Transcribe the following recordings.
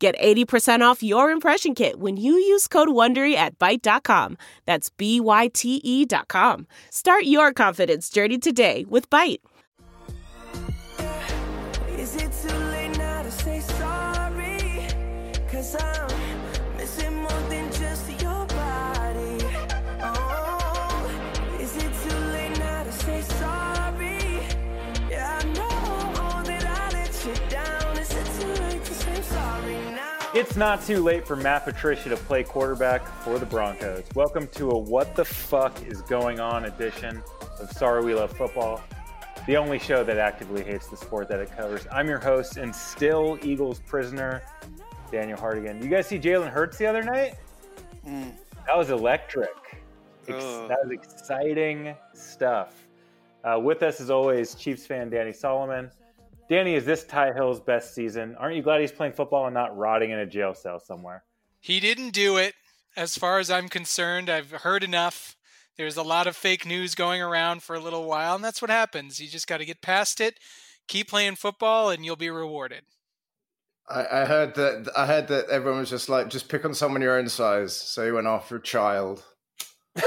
Get 80% off your impression kit when you use code WONDERY at Byte.com. That's B-Y-T-E dot com. Start your confidence journey today with Byte. Is it too late now to say sorry? Cause I'm It's not too late for Matt Patricia to play quarterback for the Broncos. Welcome to a What the Fuck is Going On edition of Sorry We Love Football, the only show that actively hates the sport that it covers. I'm your host and still Eagles prisoner, Daniel Hardigan. You guys see Jalen Hurts the other night? That was electric. Ex- that was exciting stuff. Uh, with us, as always, Chiefs fan Danny Solomon. Danny, is this Ty Hill's best season? Aren't you glad he's playing football and not rotting in a jail cell somewhere? He didn't do it. As far as I'm concerned, I've heard enough. There's a lot of fake news going around for a little while, and that's what happens. You just got to get past it, keep playing football, and you'll be rewarded. I, I heard that I heard that everyone was just like, just pick on someone your own size. So he went after a child.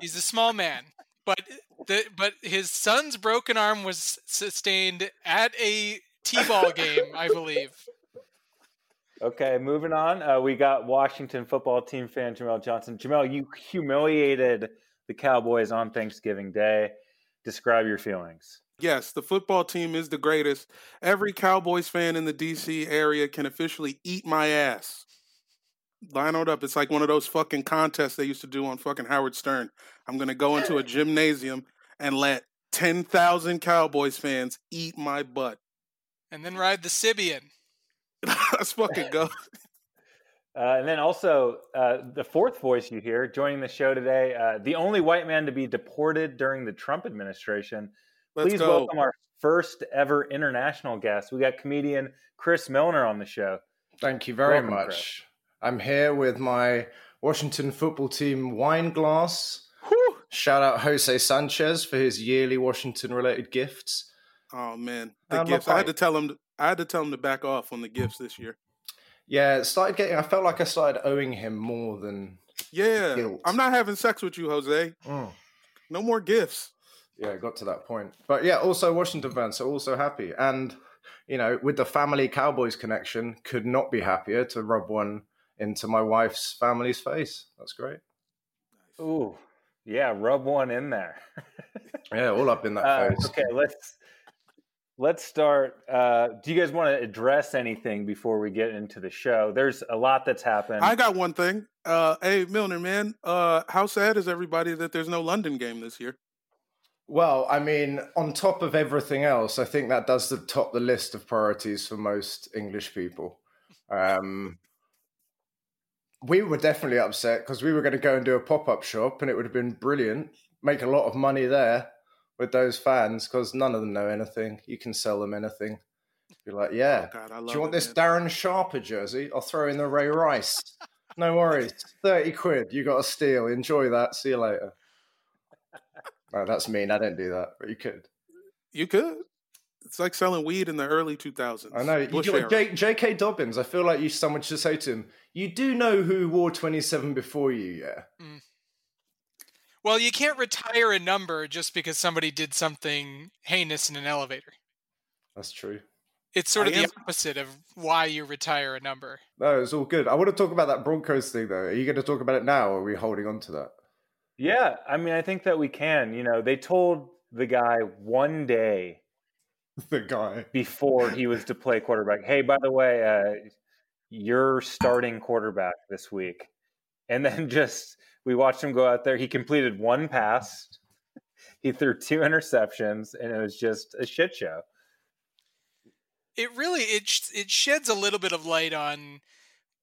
He's a small man, but the but his son's broken arm was sustained at a t-ball game, I believe. Okay, moving on. Uh, we got Washington football team fan Jamel Johnson. Jamel, you humiliated the Cowboys on Thanksgiving Day. Describe your feelings. Yes, the football team is the greatest. Every Cowboys fan in the DC area can officially eat my ass. Line it up. It's like one of those fucking contests they used to do on fucking Howard Stern. I'm going to go into a gymnasium and let 10,000 Cowboys fans eat my butt. And then ride the Sibian. Let's fucking go. Uh, and then also, uh, the fourth voice you hear joining the show today, uh, the only white man to be deported during the Trump administration. Let's Please go. welcome our first ever international guest. We got comedian Chris Milner on the show. Thank you very Welcome, much. Chris. I'm here with my Washington football team wine glass. Whew. Shout out Jose Sanchez for his yearly Washington related gifts. Oh man, the Um, my gifts. I had to tell him. I had to tell him to back off on the gifts this year. Yeah, it started getting. I felt like I started owing him more than. Yeah, Guilt. I'm not having sex with you, Jose. Mm. No more gifts. Yeah, it got to that point. But yeah, also Washington fans are also happy. And, you know, with the family Cowboys connection, could not be happier to rub one into my wife's family's face. That's great. Ooh, yeah, rub one in there. Yeah, all up in that Uh, face. okay, let's let's start. Uh, do you guys want to address anything before we get into the show? There's a lot that's happened. I got one thing. Uh, hey, Milner, man, uh, how sad is everybody that there's no London game this year? Well, I mean, on top of everything else, I think that does the top the list of priorities for most English people. Um, we were definitely upset because we were going to go and do a pop up shop, and it would have been brilliant. Make a lot of money there with those fans because none of them know anything. You can sell them anything. You're like, yeah. Oh, God, Do you want it, this man. Darren Sharper jersey? I'll throw in the Ray Rice. no worries. 30 quid. You got a steal. Enjoy that. See you later. No, that's mean. I don't do that, but you could. You could. It's like selling weed in the early 2000s. I know. You Bush got. J- J.K. Dobbins. I feel like you someone should say to him, "You do know who wore 27 before you, yeah?" Mm. Well, you can't retire a number just because somebody did something heinous in an elevator. That's true. It's sort I of the am- opposite of why you retire a number. No, it's all good. I want to talk about that Broncos thing, though. Are you going to talk about it now, or are we holding on to that? yeah, I mean, I think that we can. You know, they told the guy one day The guy. before he was to play quarterback, "Hey, by the way, uh, you're starting quarterback this week," and then just we watched him go out there. He completed one pass. He threw two interceptions, and it was just a shit show. It really it it sheds a little bit of light on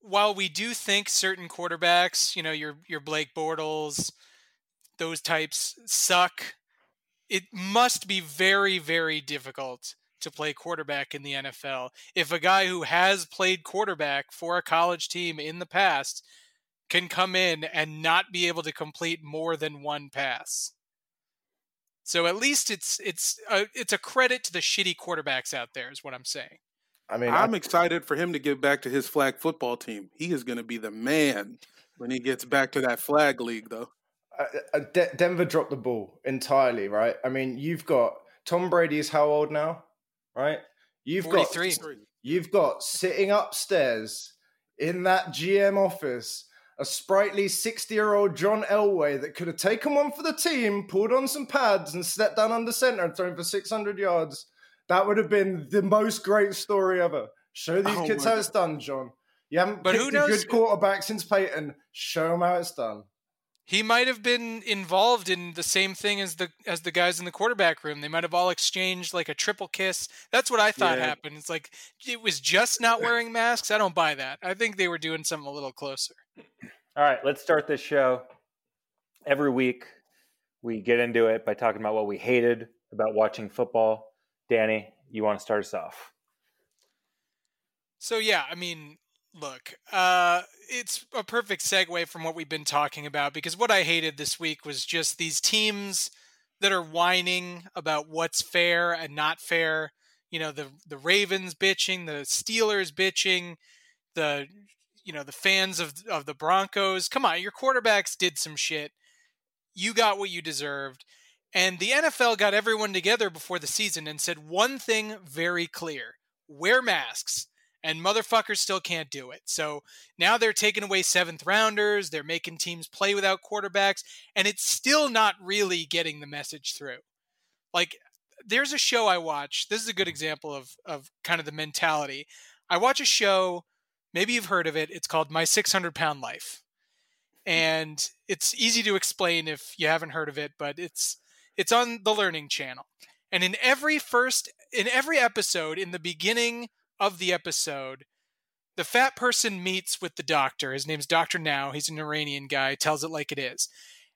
while we do think certain quarterbacks, you know, your your Blake Bortles, those types suck, it must be very very difficult to play quarterback in the NFL. If a guy who has played quarterback for a college team in the past can come in and not be able to complete more than one pass. So at least it's it's a, it's a credit to the shitty quarterbacks out there is what I'm saying. I mean, I'm I, excited for him to get back to his flag football team. He is going to be the man when he gets back to that flag league, though. Uh, uh, De- Denver dropped the ball entirely, right? I mean, you've got Tom Brady is how old now, right? You've 43. got you've got sitting upstairs in that GM office a sprightly 60 year old John Elway that could have taken one for the team, pulled on some pads, and stepped down under center and thrown for 600 yards. That would have been the most great story ever. Show these Oh kids how it's done, John. You haven't But picked a good quarterback since Peyton. Show them how it's done. He might have been involved in the same thing as the as the guys in the quarterback room. They might have all exchanged like a triple kiss. That's what I thought Yeah. happened. It's like it was just not wearing masks. I don't buy that. I think they were doing something a little closer. All right, let's start this show. Every week, we get into it by talking about what we hated about watching football. Danny, you want to start us off? So yeah, I mean, look, uh, it's a perfect segue from what we've been talking about because what I hated this week was just these teams that are whining about what's fair and not fair. You know, the the Ravens bitching, the Steelers bitching, the you know the fans of of the Broncos. Come on, your quarterbacks did some shit. You got what you deserved. And the NFL got everyone together before the season and said one thing very clear wear masks and motherfuckers still can't do it. So now they're taking away seventh rounders, they're making teams play without quarterbacks, and it's still not really getting the message through. Like there's a show I watch. This is a good example of of kind of the mentality. I watch a show, maybe you've heard of it. It's called My 600 Pound Life. And it's easy to explain if you haven't heard of it, but it's it's on the Learning Channel. And in every first in every episode in the beginning of the episode, the fat person meets with the doctor. His name's Dr. Now. He's an Iranian guy, tells it like it is.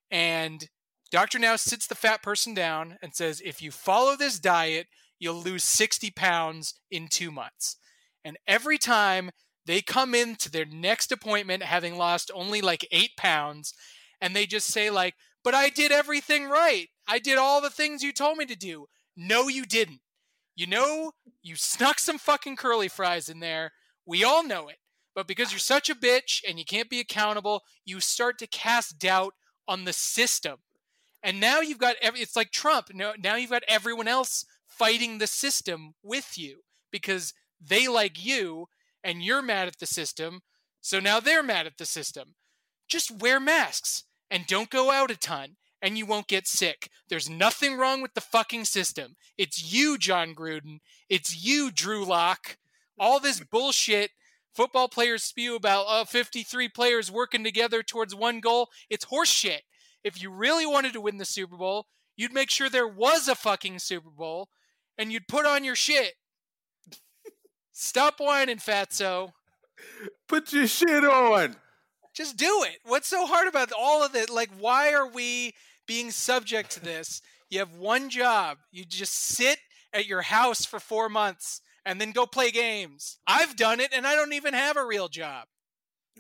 And Dr. Now sits the fat person down and says, if you follow this diet, you'll lose 60 pounds in two months. And every time they come into their next appointment having lost only like eight pounds, and they just say, like, but I did everything right. I did all the things you told me to do. No, you didn't. You know, you snuck some fucking curly fries in there. We all know it. But because you're such a bitch and you can't be accountable, you start to cast doubt on the system. And now you've got every it's like Trump. Now, now you've got everyone else fighting the system with you because they like you and you're mad at the system. So now they're mad at the system. Just wear masks and don't go out a ton and you won't get sick. There's nothing wrong with the fucking system. It's you, Jon Gruden. It's you, Drew Lock. All this bullshit football players spew about uh, 53 players working together towards one goal. It's horseshit. If you really wanted to win the Super Bowl, you'd make sure there was a fucking Super Bowl and you'd put on your shit. Stop whining, fatso. Put your shit on. Just do it. What's so hard about all of it? Like, why are we being subject to this? You have one job. You just sit at your house for four months and then go play games. I've done it and I don't even have a real job.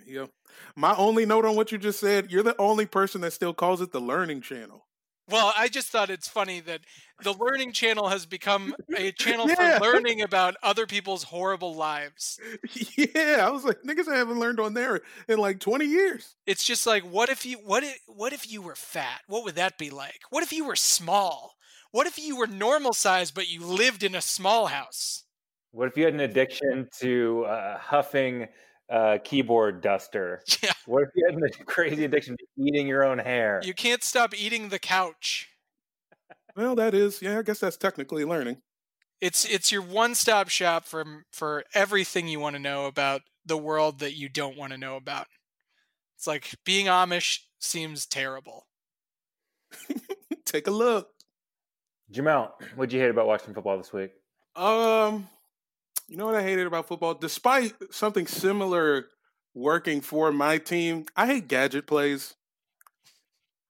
Yeah. My only note on what you just said, you're the only person that still calls it the learning channel. Well, I just thought it's funny that the Learning Channel has become a channel Yeah. for learning about other people's horrible lives. yeah, I was like, niggas I haven't learned on there in like 20 years. It's just like, what if you what if what if you were fat? What would that be like? What if you were small? What if you were normal size but you lived in a small house? What if you had an addiction to uh, huffing uh, keyboard duster? Yeah. What if you had a crazy addiction to eating your own hair? You can't stop eating the couch. Well, that is, yeah, I guess that's technically learning. It's it's your one-stop shop for for everything you want to know about the world that you don't want to know about. It's like being Amish seems terrible. Take a look. Jamel, what'd you hate about watching football this week? Um, you know what I hated about football? Despite something similar working for my team, I hate gadget plays.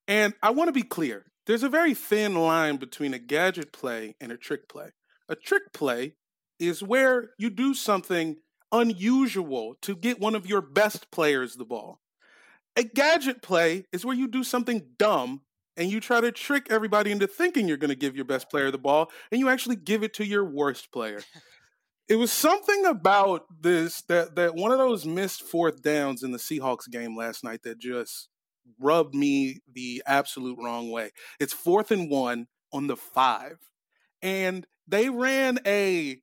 And I want to be clear there's a very thin line between a gadget play and a trick play. A trick play is where you do something unusual to get one of your best players the ball. A gadget play is where you do something dumb and you try to trick everybody into thinking you're going to give your best player the ball and you actually give it to your worst player. it was something about this that that one of those missed fourth downs in the Seahawks game last night that just rubbed me the absolute wrong way. It's fourth and one on the five, and they ran a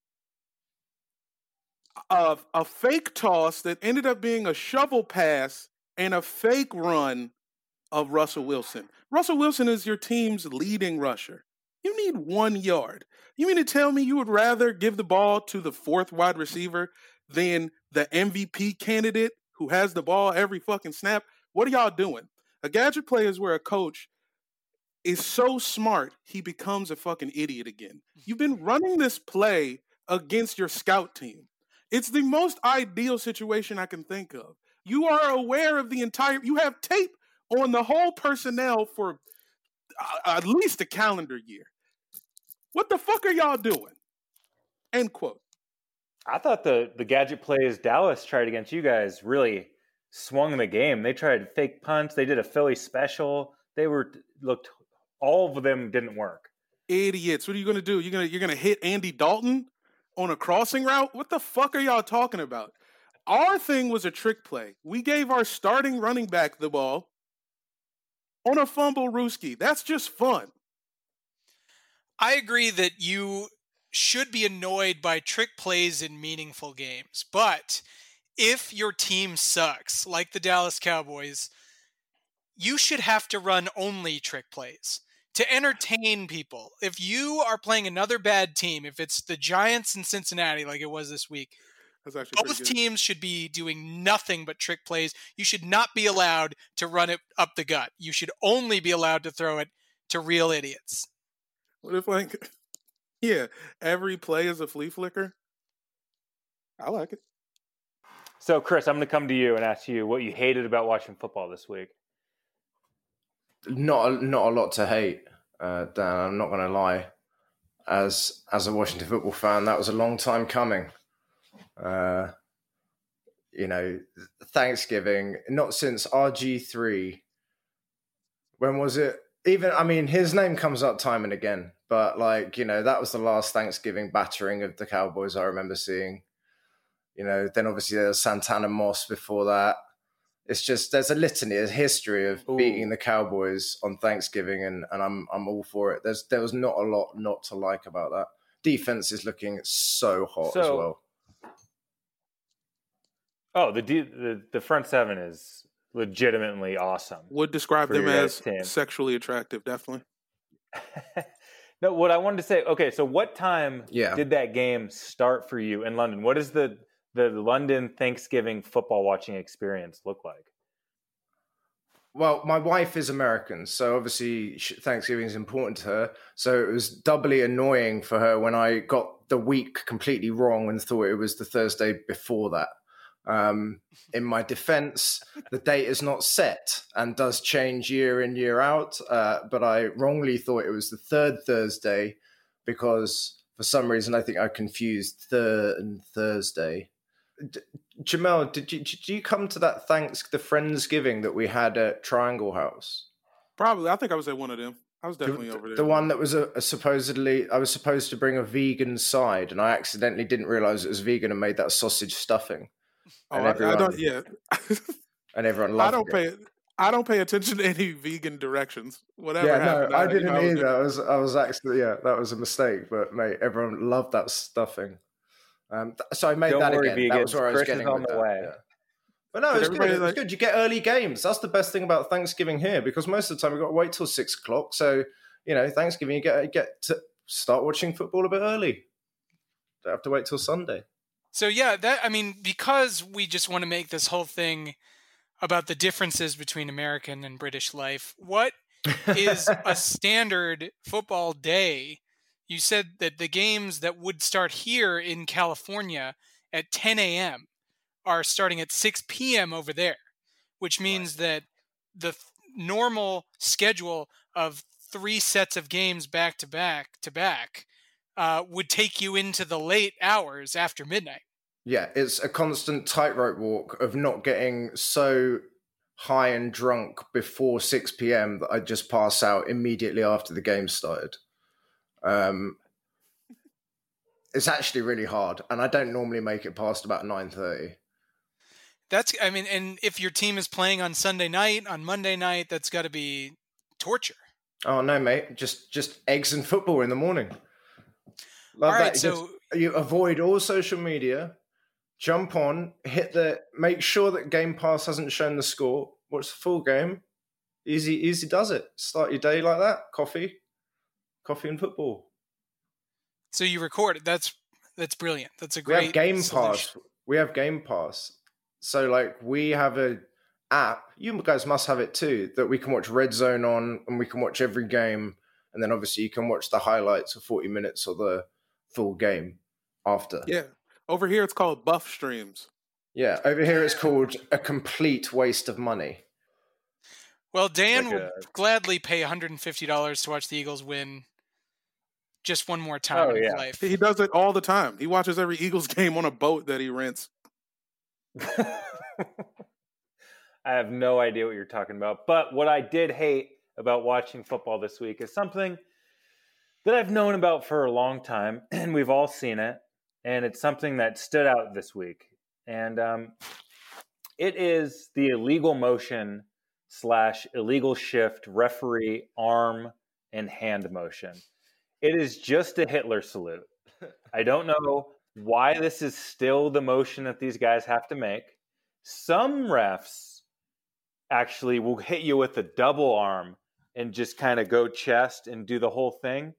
a, a fake toss that ended up being a shovel pass and a fake run of Russell Wilson. Russell Wilson is your team's leading rusher. You need one yard. You mean to tell me you would rather give the ball to the fourth wide receiver than the MVP candidate who has the ball every fucking snap? What are y'all doing? A gadget play is where a coach is so smart he becomes a fucking idiot again. You've been running this play against your scout team. It's the most ideal situation I can think of. You are aware of the entire, you have tape on the whole personnel for uh, at least a calendar year. What the fuck are y'all doing? End quote. I thought the the gadget plays Dallas tried against you guys really swung the game. They tried fake punts. They did a Philly special. They were looked. All of them didn't work. Idiots. What are you gonna do? You're gonna you're gonna hit Andy Dalton on a crossing route? What the fuck are y'all talking about? Our thing was a trick play. We gave our starting running back the ball on a fumble rooski. That's just fun. I agree that you should be annoyed by trick plays in meaningful games. But if your team sucks, like the Dallas Cowboys, you should have to run only trick plays to entertain people. If you are playing another bad team, if it's the Giants in Cincinnati like it was this week, both teams should be doing nothing but trick plays. You should not be allowed to run it up the gut. You should only be allowed to throw it to real idiots. What if like yeah, every play is a flea flicker? I like it. So Chris, I'm going to come to you and ask you what you hated about watching football this week. Not a, not a lot to hate, uh, Dan. I'm not going to lie. As as a Washington football fan, that was a long time coming. Uh, you know, Thanksgiving, not since RG3. When was it? Even, I mean, his name comes up time and again, but like, you know, that was the last Thanksgiving battering of the Cowboys I remember seeing. You know, then obviously there's Santana Moss before that. It's just there's a litany, a history of Ooh. beating the Cowboys on Thanksgiving, and, and I'm I'm all for it. There's there was not a lot not to like about that. Defense is looking so hot so, as well. Oh, the, the the front seven is legitimately awesome. Would describe them as team. sexually attractive, definitely. no, what I wanted to say. Okay, so what time yeah. did that game start for you in London? What is the the London Thanksgiving football watching experience look like? Well, my wife is American, so obviously Thanksgiving is important to her. So it was doubly annoying for her when I got the week completely wrong and thought it was the Thursday before that. Um, in my defense, the date is not set and does change year in, year out. Uh, but I wrongly thought it was the third Thursday because for some reason I think I confused third and Thursday. D- Jamel, did you, did you come to that thanks the Friendsgiving that we had at Triangle House? Probably. I think I was at one of them. I was definitely the, over there. The one that was a, a, supposedly I was supposed to bring a vegan side, and I accidentally didn't realize it was vegan and made that sausage stuffing. Oh, and everyone, I, don't. Yeah. and everyone loved I don't it. pay. I don't pay attention to any vegan directions. Whatever. Yeah, happened, no, I, I didn't I either. I was, I was actually, yeah, that was a mistake. But mate, everyone loved that stuffing. Um, th- so I made don't that worry, again. Vegans. That was where I was getting on the way. Yeah. But no, it's good. It's good. You get early games. That's the best thing about Thanksgiving here because most of the time we've got to wait till six o'clock. So you know, Thanksgiving you get get to start watching football a bit early. Don't have to wait till Sunday. So yeah, that I mean, because we just want to make this whole thing about the differences between American and British life. What is a standard football day? You said that the games that would start here in California at 10 a.m. are starting at 6 p.m. over there, which means that the th- normal schedule of three sets of games back to back to back uh, would take you into the late hours after midnight. Yeah, it's a constant tightrope walk of not getting so high and drunk before 6 p.m. that I just pass out immediately after the game started. Um, it's actually really hard, and I don't normally make it past about 9:30. That's, I mean, and if your team is playing on Sunday night, on Monday night, that's got to be torture. Oh no, mate! Just just eggs and football in the morning. All Love right, that. so Just- you avoid all social media. Jump on, hit the. Make sure that Game Pass hasn't shown the score. Watch the full game. Easy, easy does it. Start your day like that. Coffee, coffee and football. so you record it. That's that's brilliant. That's a We great have Game solution. Pass. We have Game Pass. So like we have a app. You guys must have it too. That we can watch Red Zone on, and we can watch every game, and then obviously you can watch the highlights of forty minutes or the full game after. Yeah. Over here, it's called buff streams. Yeah, over here it's called a complete waste of money. Well, Dan Like would a- gladly pay $150 to watch the Eagles win just one more time Oh, in his yeah. life. He does it all the time. He watches every Eagles game on a boat that he rents. I have no idea what you're talking about. But what I did hate about watching football this week is something that I've known about for a long time, and we've all seen it. And it's something that stood out this week. And um, it is the illegal motion slash illegal shift referee arm and hand motion. It is just a Hitler salute. I don't know why this is still the motion that these guys have to make. Some refs actually will hit you with a double arm and just kind of go chest and do the whole thing.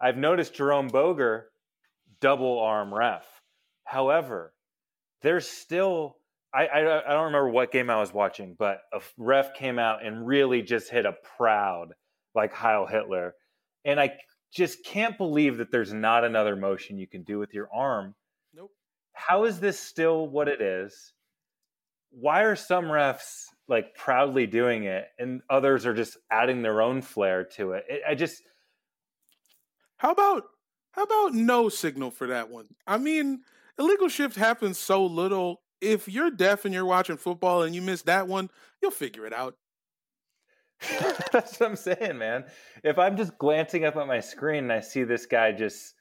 I've noticed Jerome Boger double arm ref. However, there's still I, I I don't remember what game I was watching, but a ref came out and really just hit a proud like Heil Hitler, and I just can't believe that there's not another motion you can do with your arm. Nope. How is this still what it is? Why are some refs like proudly doing it and others are just adding their own flair to it? it I just How about how about no signal for that one? I mean, illegal shift happens so little. If you're deaf and you're watching football and you miss that one, you'll figure it out. That's what I'm saying, man. If I'm just glancing up at my screen and I see this guy just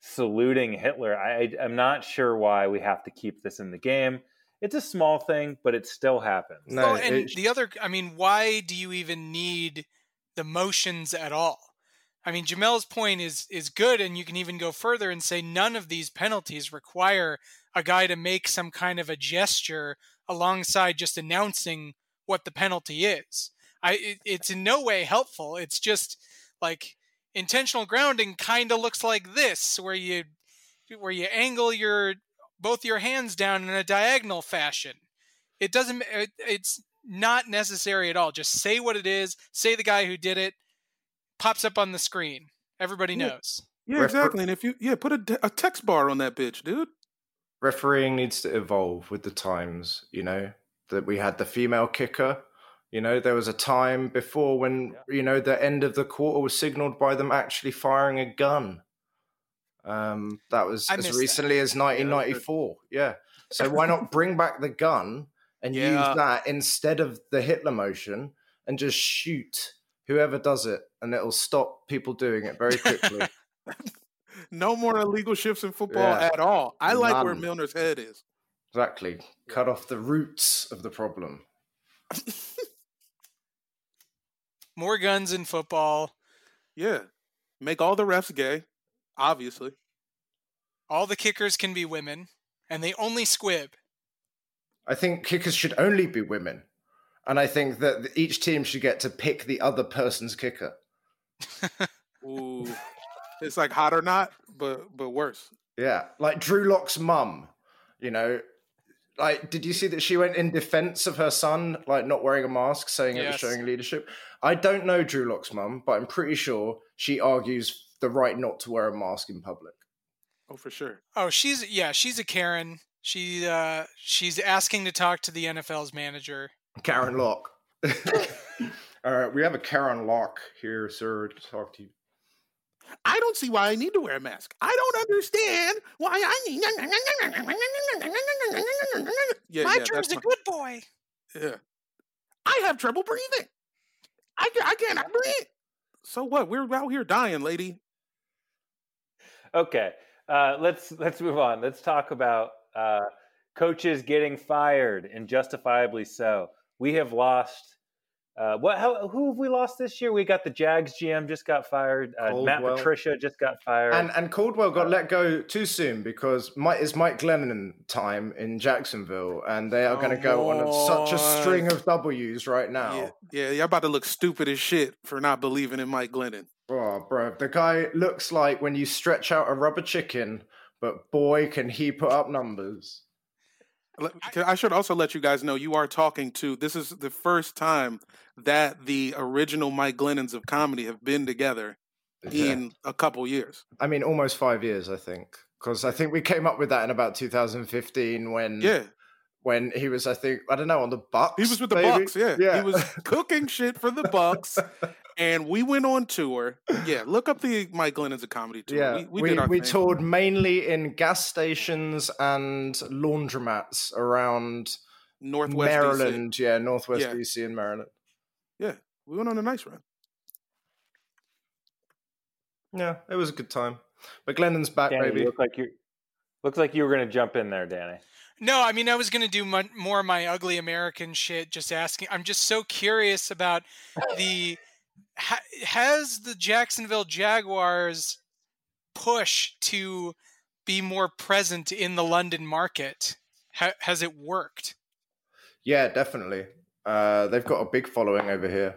saluting Hitler, I, I'm not sure why we have to keep this in the game. It's a small thing, but it still happens. No, well, and it- the other, I mean, why do you even need the motions at all? I mean, Jamel's point is is good, and you can even go further and say none of these penalties require a guy to make some kind of a gesture alongside just announcing what the penalty is. I, it, it's in no way helpful. It's just like intentional grounding kind of looks like this, where you where you angle your both your hands down in a diagonal fashion. It doesn't. It, it's not necessary at all. Just say what it is. Say the guy who did it. Pops up on the screen. Everybody Yeah. knows. Yeah, Refer- exactly. And if you yeah, put a, a text bar on that bitch, dude. refereeing needs to evolve with the times you know that we had the female kicker you know there was a time before when you know the end of the quarter was signaled by them actually firing a gun um that was I as missed that. recently as 1994 yeah so why not bring back the gun and Yeah. use that instead of the hitler motion and just shoot whoever does it and it'll stop people doing it very quickly No more illegal shifts in football Yeah. at all. I like where Milner's head is. exactly cut off the roots of the problem More guns in football. Yeah. Make all the refs gay, obviously. All the kickers can be women, and they only squib. I think kickers should only be women. And I think that each team should get to pick the other person's kicker. Ooh. it's like hot or not, but but worse. Yeah. Like Drew Lock's mum, you know. Like, did you see that she went in defense of her son, like not wearing a mask, saying it was showing leadership? I don't know Drew Lock's mum, but I'm pretty sure she argues the right not to wear a mask in public. Oh, for sure. Oh, she's yeah, she's a Karen. She uh, she's asking to talk to the NFL's manager. Karen Locke. All right, we have a Karen Locke here, sir, to talk to you. I don't see why I need to wear a mask. I don't understand why I need. Yeah, My yeah, turn's a my- good boy. Yeah. I have trouble breathing. I, ca- I cannot breathe. So what? We're out here dying, lady. Okay, uh, let's let's move on. Let's talk about uh, coaches getting fired and justifiably so. We have lost. Uh, what? How, who have we lost this year? We got the Jags GM just got fired. Uh, Matt Patricia just got fired. And and Caldwell got let go too soon because Mike, it's Mike Glennon time in Jacksonville, and they are going to go on a- such a string of W's right now. Yeah, yeah, y'all about to look stupid as shit for not believing in Mike Glennon. Oh, bro, the guy looks like when you stretch out a rubber chicken, but boy, can he put up numbers. Let- can- I should also let you guys know you are talking to. This is the first time that the original Mike Glennons of comedy have been together Yeah. in a couple years. I mean, almost five years, I think, because I think we came up with that in about 2015 when Yeah, when he was, I think, I don't know, on the Bucks. he was with the maybe? Bucks. Yeah. yeah, he was cooking shit for the Bucks, and we went on tour. Yeah, look up the Mike Glennons a comedy tour. Yeah, we, we, we, did our we thing. toured mainly in gas stations and laundromats around Northwest DC. Maryland. Yeah, Northwest Yeah. DC and Maryland. Yeah, we went on a nice run. Yeah, it was a good time. But Glennon's back, Danny, baby. you look like you looks like you were going to jump in there, Danny. No, I mean I was gonna do mon- more of my ugly American shit. Just asking. I'm just so curious about the ha- has the Jacksonville Jaguars push to be more present in the London market. Ha- has it worked? Yeah, definitely. Uh, they've got a big following over here.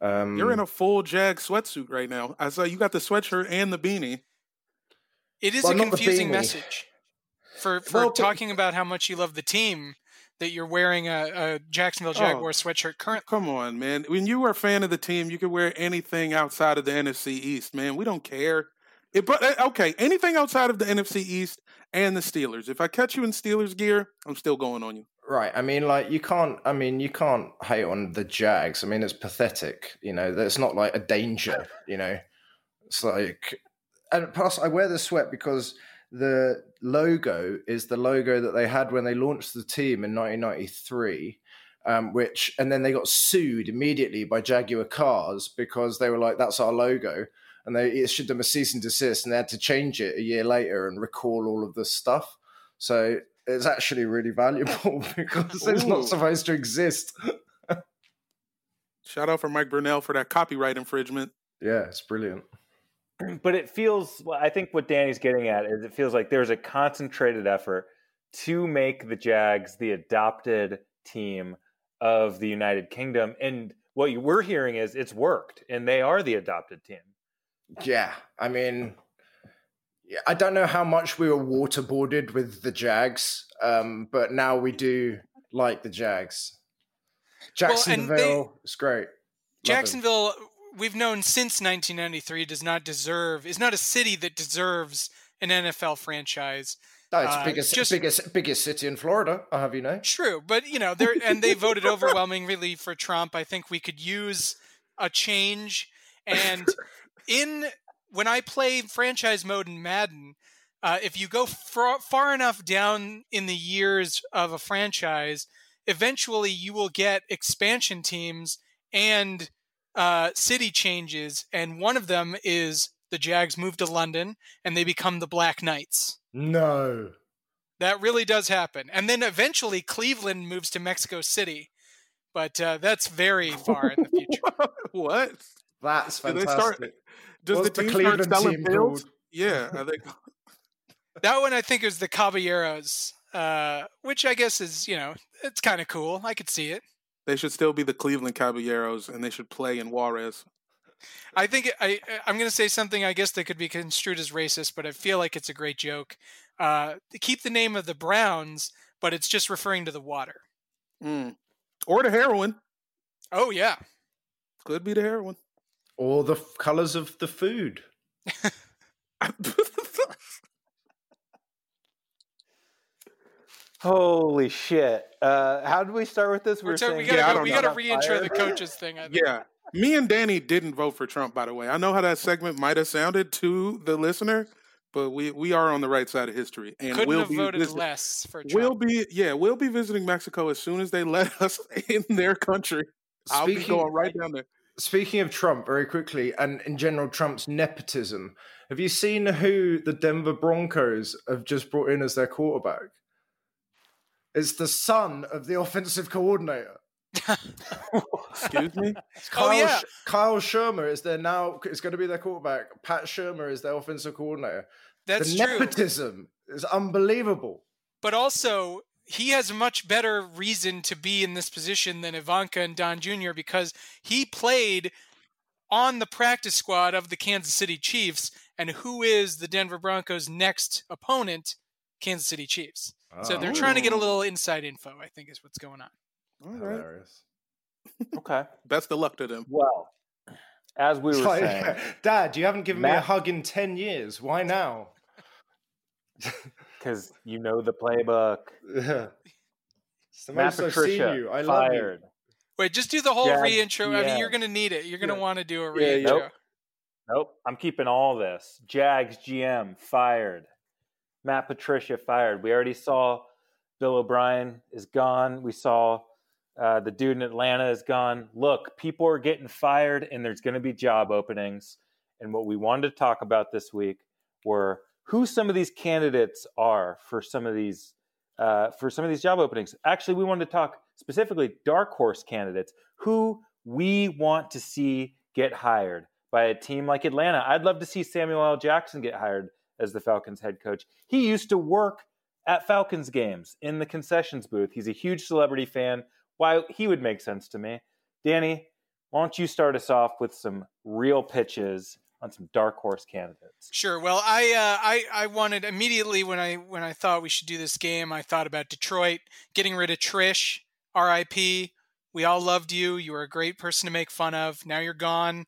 Um, You're in a full Jag sweatsuit right now. I saw you got the sweatshirt and the beanie. It is Well, a confusing message for for Well, but- talking about how much you love the team that you're wearing a, a Jacksonville Oh. Jaguar sweatshirt currently. Come on, man. When you are a fan of the team, you can wear anything outside of the NFC East, man. We don't care. It, but uh, okay, anything outside of the NFC East and the Steelers. If I catch you in Steelers gear, I'm still going on you. Right. I mean, like you can't. I mean, you can't hate on the Jags. I mean, it's pathetic. You know, that's not like a danger. You know, it's like, and plus, I wear the sweat because the logo is the logo that they had when they launched the team in 1993. Um, which and then they got sued immediately by Jaguar Cars because they were like, "That's our logo," and they issued them a cease and desist, and they had to change it a year later and recall all of the stuff. So it's actually really valuable because it's not supposed to exist. Shout out for Mike Brunell for that copyright infringement. Yeah, it's brilliant. But it feels well, i think what danny's getting at is it feels like there's a concentrated effort to make the jags the adopted team of the united kingdom and what you- we're hearing is it's worked and they are the adopted team Yeah, I mean, yeah, I don't know how much we were waterboarded with the Jags, um, but now we do like the Jags. Well, they- Jacksonville, it's great. Love it. Jacksonville, we've known since 1993, does not deserve is not a city that deserves an NFL franchise. No, it's uh, biggest, just- biggest, biggest city in Florida. I'll have you know. True, but you know, they're and they voted overwhelmingly for Trump. I think we could use a change. And in when I play franchise mode in Madden, uh, if you go far, far enough down in the years of a franchise, eventually you will get expansion teams and uh, city changes. And one of them is the Jags move to London and they become the Black Knights. No, That really does happen. And then eventually Cleveland moves to Mexico City. But uh, that's very far in the future. what? that's Do fantastic. start? Does What's the the team start Cleveland selling team pills? called? Yeah, I think. That one I think is the Caballeros, uh, which I guess is, you know, it's kind of cool. I could see it. They should still be the Cleveland Caballeros, and they should play in Juarez. I think I I'm going to say something I guess that could be construed as racist, but I feel like it's a great joke. Uh, keep the name of the Browns, but it's just referring to the water. Mm. Or the heroin. Oh yeah. Could be the heroin. Or the f- colors of the food. Holy shit! Uh, how did we start with this? We're talking- we saying- Yeah, I gotta, go, don't we gotta Not reintro the coaches thing. I think. Yeah. Me and Danny didn't vote for Trump, by the way. I know how that segment might have sounded to the listener, but we, we are on the right side of history. And Couldn't we'll have be voted visit- less for Trump. We'll be yeah, we'll be visiting Mexico as soon as they let us in their country. I'll be going right down there. Speaking of Trump, very quickly, and in general, Trump's nepotism. Have you seen who the Denver Broncos have just brought in as their quarterback? It's the son of the offensive coordinator. Excuse me. Oh, Kyle, Oh, yeah. Kyle Shurmur is their now. Is going to be their quarterback. Pat Shurmur is their offensive coordinator. That's the true. nepotism is unbelievable. But also, he has much better reason to be in this position than Ivanka and Don Jr. because he played on the practice squad of the Kansas City Chiefs. And who is the Denver Broncos' next opponent? Kansas City Chiefs. So they're trying to get a oh. little inside info, I think, is what's going on. All right. hilarious. Okay. Best of luck to them. Well, as we It's were like, saying, Dad, you haven't given me a hug in ten years. Why now? because you know the playbook. it's the Matt most I've Patricia you. I love you. fired. Wait, just do the whole Jags reintro. I mean, you're going to need it. You're going to Yeah. want to do a Yeah, reintro. yeah. Nope. Nope, I'm keeping all this. Jags GM fired. Matt Patricia fired. We already saw Bill O'Brien is gone. We saw uh, the dude in Atlanta is gone. Look, people are getting fired, and there's going to be job openings. And what we wanted to talk about this week were who some of these candidates are for some of these uh, for some of these job openings. Actually, we wanted to talk specifically dark horse candidates who we want to see get hired by a team like Atlanta. I'd love to see Samuel L. Jackson get hired as the Falcons head coach. He used to work at Falcons games in the concessions booth. He's a huge celebrity fan. Why he would make sense to me. Danny, why don't you start us off with some real pitches on some dark horse candidates? Sure. Well, I, uh, I I wanted immediately when I when I thought we should do this game, I thought about Detroit getting rid of Trish, R.I.P. We all loved you. You were a great person to make fun of. Now you're gone.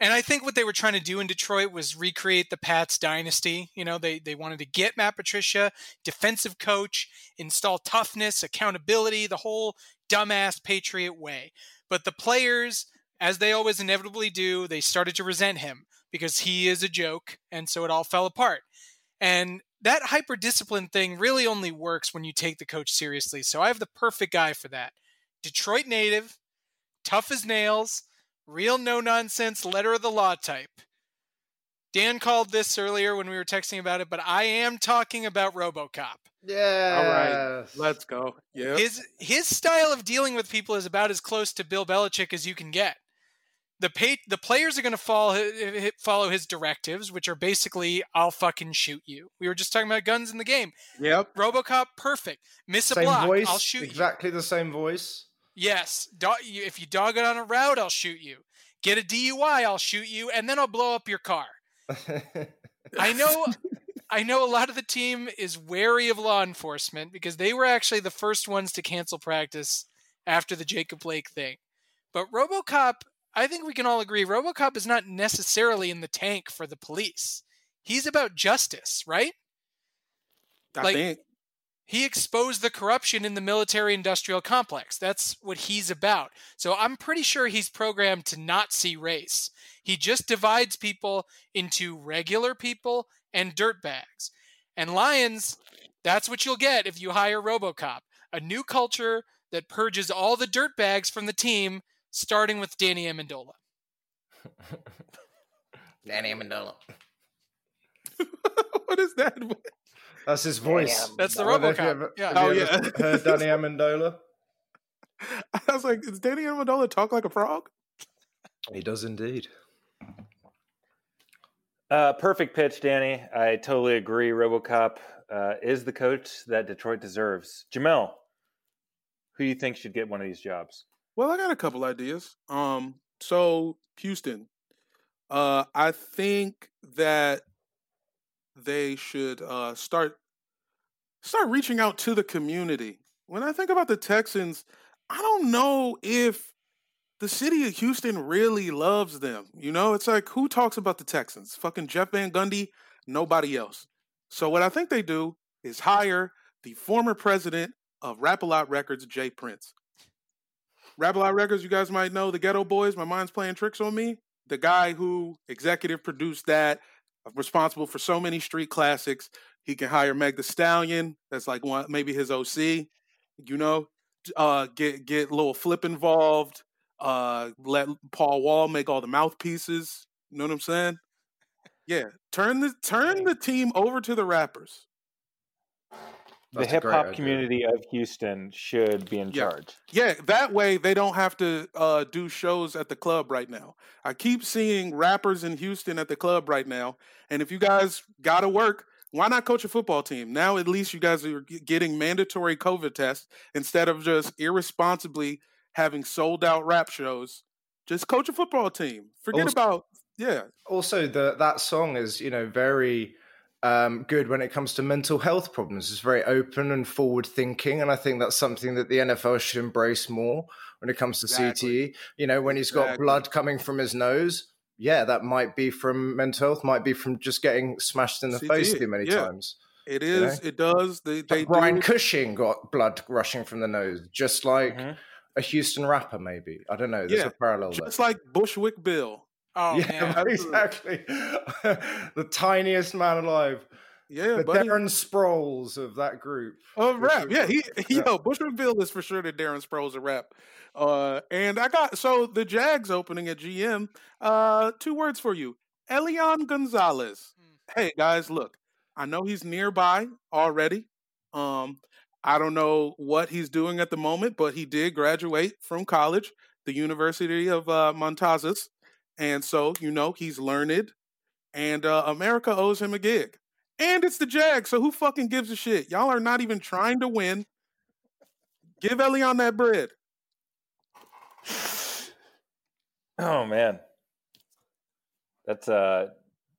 And I think what they were trying to do in Detroit was recreate the Pats dynasty. You know, they they wanted to get Matt Patricia, defensive coach, install toughness, accountability, the whole dumbass Patriot way. But the players, as they always inevitably do, they started to resent him because he is a joke, and so it all fell apart. And that hyper discipline thing really only works when you take the coach seriously. So I have the perfect guy for that. Detroit native, tough as nails, real no nonsense, letter of the law type. Dan called this earlier when we were texting about it, but I am talking about RoboCop. Yeah. All right. Let's go. Yeah. His his style of dealing with people is about as close to Bill Belichick as you can get. The pay, the players are going to follow follow his directives, which are basically "I'll fucking shoot you." We were just talking about guns in the game. Yep. RoboCop, perfect. Miss a Same block, voice. I'll shoot you. exactly the same voice. Yes, do, if you dog it on a route, I'll shoot you. Get a DUI, I'll shoot you, and then I'll blow up your car. I know I know a lot of the team is wary of law enforcement because they were actually the first ones to cancel practice after the Jacob Blake thing. But RoboCop, I think we can all agree RoboCop is not necessarily in the tank for the police. He's about justice, right? I Like- think. He exposed the corruption in the military industrial complex. That's what he's about. So I'm pretty sure he's programmed to not see race. He just divides people into regular people and dirtbags. And Lions, that's what you'll get if you hire Robocop a new culture that purges all the dirtbags from the team, starting with Danny Amendola. Danny Amendola. what is that? That's his voice. That's the I wonder you RoboCop, ever- yeah. have you Oh, ever yeah. Heard Danny Amendola? I was like, is Danny Amendola talk like a frog? He does indeed. Uh, perfect pitch, Danny. I totally agree. RoboCop uh, is the coach that Detroit deserves. Jamel, who do you think should get one of these jobs? Well, I got a couple ideas. Um, so Houston, uh, I think that they should uh, start start reaching out to the community. When I think about the Texans, I don't know if the city of Houston really loves them. You know, it's like who talks about the Texans? Fucking Jeff Van Gundy, nobody else. So what I think they do is hire the former president of Rap A Lot Records, J. Prince. Rap A Lot Records, you guys might know the Geto Boys. My mind's playing tricks on me. The guy who executive produced that, responsible for so many street classics. He can hire Meg The Stallion. That's like one, maybe his OC. You know, uh, get get little Flip involved. Uh, let Paul Wall make all the mouthpieces. You know what I'm saying? Yeah, turn the turn the team over to the rappers. The hip hop community of Houston should be in Yeah. charge. Yeah, that way they don't have to uh, do shows at the club right now. I keep seeing rappers in Houston at the club right now, and if you guys got to work, why not coach a football team? Now at least you guys are getting mandatory COVID tests instead of just irresponsibly having sold out rap shows. Just coach a football team. Forget Also- about yeah, also the that song is you know very um, good when it comes to mental health problems. It's very open and forward thinking, and I think that's something that the NFL should embrace more when it comes to Exactly. CTE. You know, when he's got Exactly. blood coming from his nose, yeah, that might be from mental health, might be from just getting smashed in the face too many yeah. times. It is. You is. It does. They they Like Brian do. Cushing got blood rushing from the nose, just like Mhm. a Houston rapper, maybe. I don't know. There's Yeah, a parallel there. Just like Bushwick Bill. Oh yeah, man, exactly. the tiniest man alive. Yeah, the buddy. Darren Sproles of that group. Of rap, yeah. He, Yeah. yo, Bushwick Bill is for sure the Darren Sproles of rap. Uh, and I got so the Jags opening at GM. Uh, two words for you, Elian Gonzalez. Hmm. Hey guys, look, I know he's nearby already. Um, I don't know what he's doing at the moment, but he did graduate from college, the University of uh, Matanzas, and so you know he's learned, and uh, America owes him a gig. And it's the Jags, so who fucking gives a shit? Y'all are not even trying to win. Give Elian that bread. Oh man, that's uh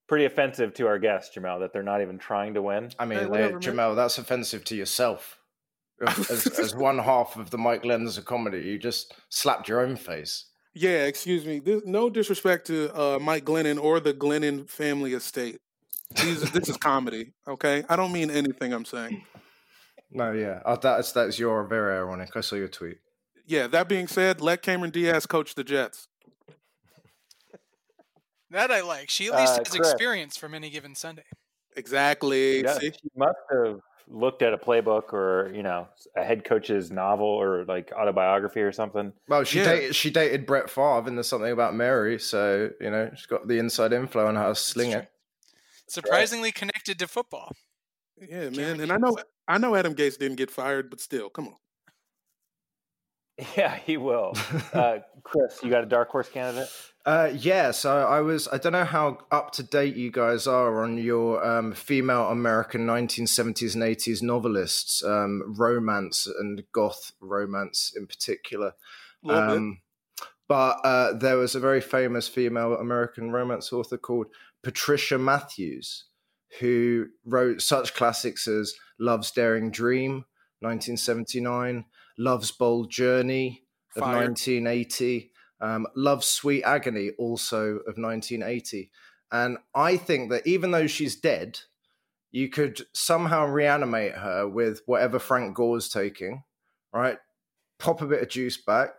pretty offensive to our guests, Jamel, that they're not even trying to win. I mean, Hey, whatever, man. Jamel, that's offensive to yourself. As, as one half of the Mike Glennons of comedy, you just slapped your own face. Yeah, excuse me. This, no disrespect to uh, Mike Glennon or the Glennon family estate. These, this is comedy, okay? I don't mean anything I'm saying. No, yeah, uh, that's that's your very ironic. I saw your tweet. Yeah, that being said, let Cameron Diaz coach the Jets. that I like. She at least Uh, has Chris. experience from any given Sunday. Exactly. Yeah, See? she must have looked at a playbook or you know a head coach's novel or like autobiography or something. Well, she Yeah. dated she dated Brett Favre, and there's something about Mary, so you know she's got the inside info on how to sling it. Surprisingly connected to football. Yeah, man. And I know I know Adam Gase didn't get fired, but still, come on. Yeah, he will. Uh, Chris, you got a dark horse candidate? Uh, yeah, so I was. I don't know how up to date you guys are on your um, female American 1970s and 80s novelists, um, romance and goth romance in particular. A little bit. Um, but uh, there was a very famous female American romance author called Patricia Matthews, who wrote such classics as Love's Daring Dream, 1979, Love's Bold Journey of Fire. 1980, um, Love's Sweet Agony, also of 1980. And I think that even though she's dead, you could somehow reanimate her with whatever Frank Gore's taking, right? Pop a bit of juice back.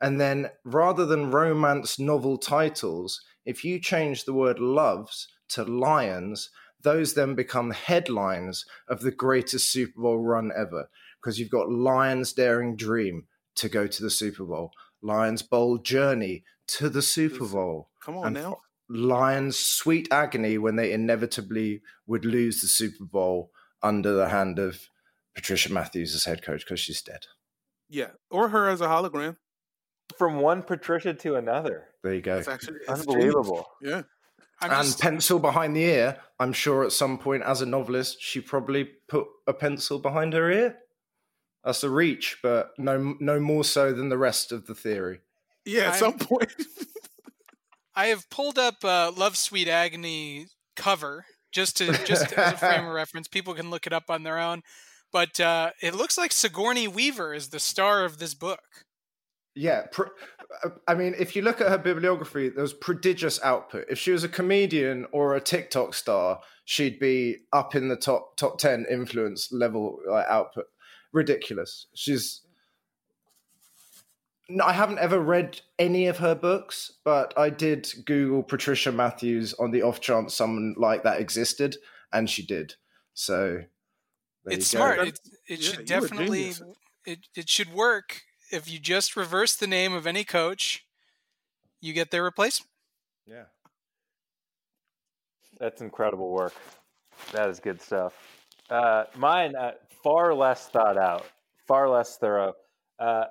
And then rather than romance novel titles, if you change the word loves to lions, those then become headlines of the greatest Super Bowl run ever. Because you've got Lions Daring Dream to go to the Super Bowl, Lions Bold Journey to the Super Bowl, Come on and now. Lions Sweet Agony when they inevitably would lose the Super Bowl under the hand of Patricia Matthews as head coach because she's dead. Yeah. Or her as a hologram. From one Patricia to another. There you go. It's actually it's Unbelievable. genius. I'm and just, pencil behind the ear. I'm sure at some point, as a novelist, she probably put a pencil behind her ear. That's a reach, but no, no more so than the rest of the theory. Yeah. Yeah, at I'm- some point. I have pulled up uh, Love Sweet Agony cover just to just as a frame of reference. People can look it up on their own. But uh, it looks like Sigourney Weaver is the star of this book. Yeah, pr- uh, I mean, if you look at her bibliography, there was prodigious output. If she was a comedian or a TikTok star, she'd be up in the top top ten influence level like, output. Ridiculous. She's. No, I haven't ever read any of her books, but I did Google Patricia Matthews on the off chance someone like that existed, and she did. So it's smart. It, it yeah, should definitely genius. it, it should work if you just reverse the name of any coach, you get their replacement. Yeah. That's incredible work. That is good stuff. Uh, mine, uh, far less thought out, far less thorough. Uh,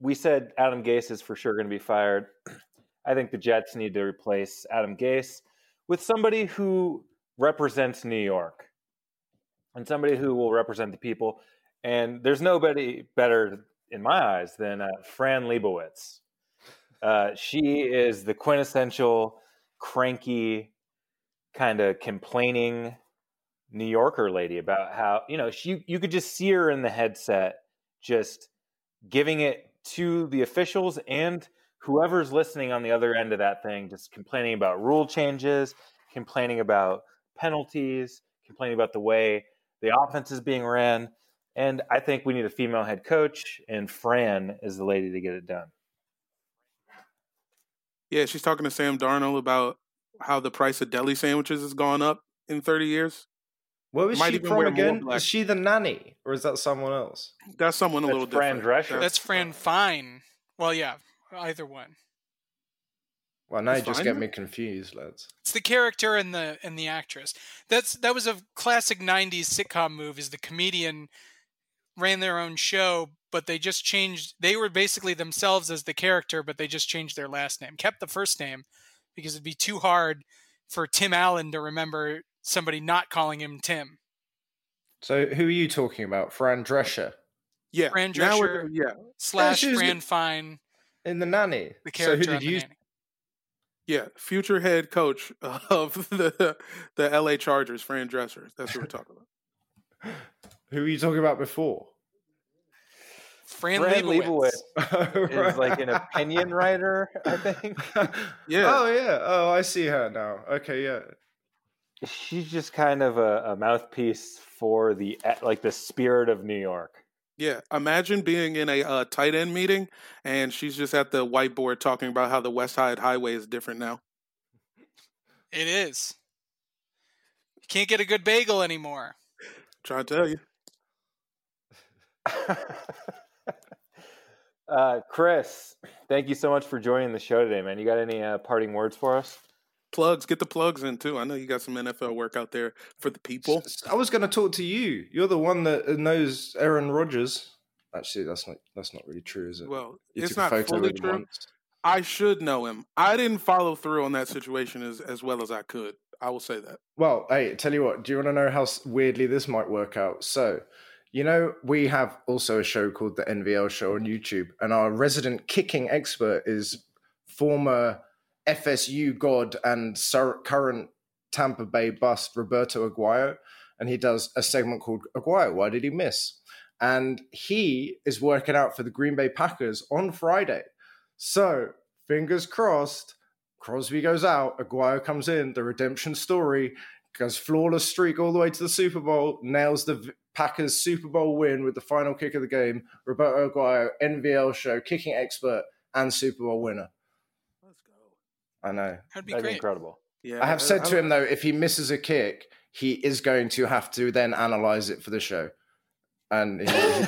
we said Adam Gase is for sure going to be fired. I think the Jets need to replace Adam Gase with somebody who represents New York and somebody who will represent the people. And there's nobody better, in my eyes, than uh, Fran Lebowitz. Uh, she is the quintessential cranky, kind of complaining New Yorker lady about how you know she you could just see her in the headset, just giving it to the officials and whoever's listening on the other end of that thing, just complaining about rule changes, complaining about penalties, complaining about the way the offense is being ran. And I think we need a female head coach, and Fran is the lady to get it done. Yeah, she's talking to Sam Darnold about how the price of deli sandwiches has gone up in 30 years. Where was Might she from again? black. Is she the nanny, or is that someone else? That's someone a That's little Fran different. Drescher. That's Fran Fine. Well, yeah, either one. Well, now you just get me confused, lads. It's the character and the and the actress. That's that was a classic '90s sitcom move. Is the comedian ran their own show, but they just changed. They were basically themselves as the character, but they just changed their last name, kept the first name, because it'd be too hard for Tim Allen to remember somebody not calling him Tim. So, who are you talking about? Fran Drescher Yeah, Fran Drescher. yeah, Slash she Fran Fine, in the nanny. the so, who did you? nanny. yeah. Future head coach of the the LA Chargers, Fran Drescher. That's what we're talking about. Who were you talking about before? Fran, Fran Lebowitz. Leibowitz is like an opinion writer, I think. Yeah. Oh yeah. Oh, I see her now. Okay, yeah. She's just kind of a, a mouthpiece for the like the spirit of New York. Yeah, imagine being in a uh, tight end meeting and she's just at the whiteboard talking about how the West Side Highway is different now. It is. You can't get a good bagel anymore. Trying to tell you. uh, Chris, thank you so much for joining the show today, man. You got any uh, parting words for us? Plugs, get the plugs in too. I know you got some NFL work out there for the people. I was going to talk to you. You're the one that uh, knows Aaron Rodgers. Actually, that's not that's not really true, is it? Well, You it's not photo fully true. once. I should know him. I didn't follow through on that situation as, as well as I could. I will say that. Well, hey, tell you what. Do you want to know how weirdly this might work out? So, you know, we have also a show called the NVL Show on YouTube, and our resident kicking expert is former FSU god and current Tampa Bay bust Roberto Aguayo, and he does a segment called Aguayo. Why did he miss? And he is working out for the Green Bay Packers on Friday. So, fingers crossed. Crosby goes out, Aguayo comes in, the redemption story goes flawless streak all the way to the Super Bowl, nails the Packers Super Bowl win with the final kick of the game. Roberto Aguayo, NVL show, kicking expert, and Super Bowl winner. Let's go. I know. That'd be That'd be incredible. Yeah, I have said to don't- him though, if he misses a kick, he is going to have to then analyze it for the show, and he,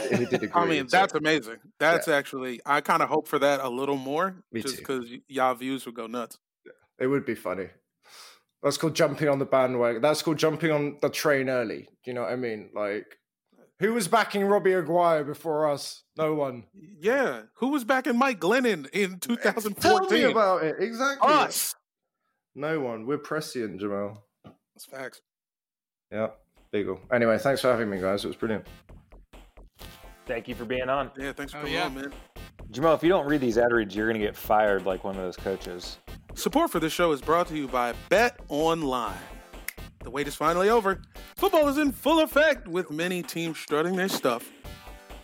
he, he did agree. I mean, so- that's amazing. That's actually, I kind of hope for that a little more, Me just because y'all views would go nuts. It would be funny. That's called jumping on the bandwagon. That's called jumping on the train early. Do you know what I mean? Like, who was backing Robbie Aguayo before us? No one. Yeah, who was backing Mike Glennon in 2014? Tell me 2014? about it. Exactly. Us. No one. We're prescient, Jamal. That's facts. Yeah, Beagle. Anyway, thanks for having me, guys. It was brilliant. Thank you for being on. Yeah, thanks for Oh, coming yeah. on, man. Jamal, if you don't read these ad reads, you're going to get fired like one of those coaches. Support for this show is brought to you by Bet Online. The wait is finally over. Football is in full effect with many teams strutting their stuff.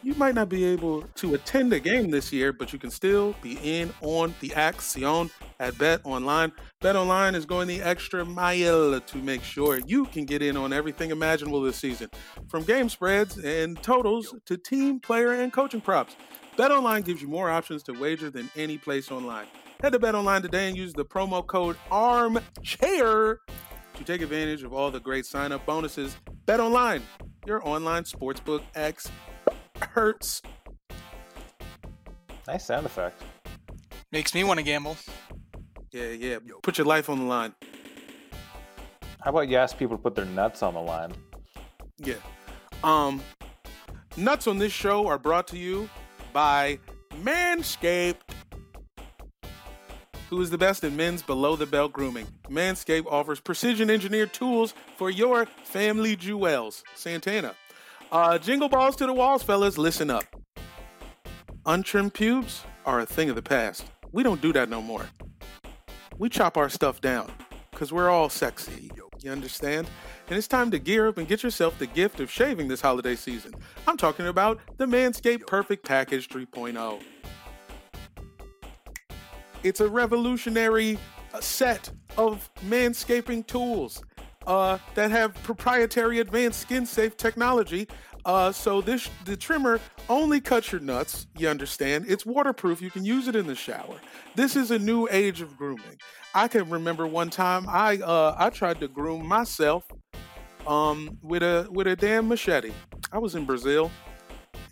You might not be able to attend a game this year, but you can still be in on the action at Bet Online. Bet Online is going the extra mile to make sure you can get in on everything imaginable this season, from game spreads and totals to team, player, and coaching props. Bet Online gives you more options to wager than any place online. Head to Bet Online today and use the promo code ARMCHAIR to take advantage of all the great sign up bonuses. Bet Online, your online sportsbook X hurts. Nice sound effect. Makes me want to gamble. Yeah, yeah. Put your life on the line. How about you ask people to put their nuts on the line? Yeah. Um, nuts on this show are brought to you by Manscaped. Who is the best in men's below the belt grooming? Manscaped offers precision engineered tools for your family jewels. Santana. Uh, jingle balls to the walls, fellas. Listen up. Untrimmed pubes are a thing of the past. We don't do that no more. We chop our stuff down because we're all sexy. You understand? And it's time to gear up and get yourself the gift of shaving this holiday season. I'm talking about the Manscaped Perfect Package 3.0. It's a revolutionary uh, set of manscaping tools uh, that have proprietary advanced skin safe technology. Uh, so this the trimmer only cuts your nuts. You understand? It's waterproof. You can use it in the shower. This is a new age of grooming. I can remember one time I uh, I tried to groom myself um, with a with a damn machete. I was in Brazil,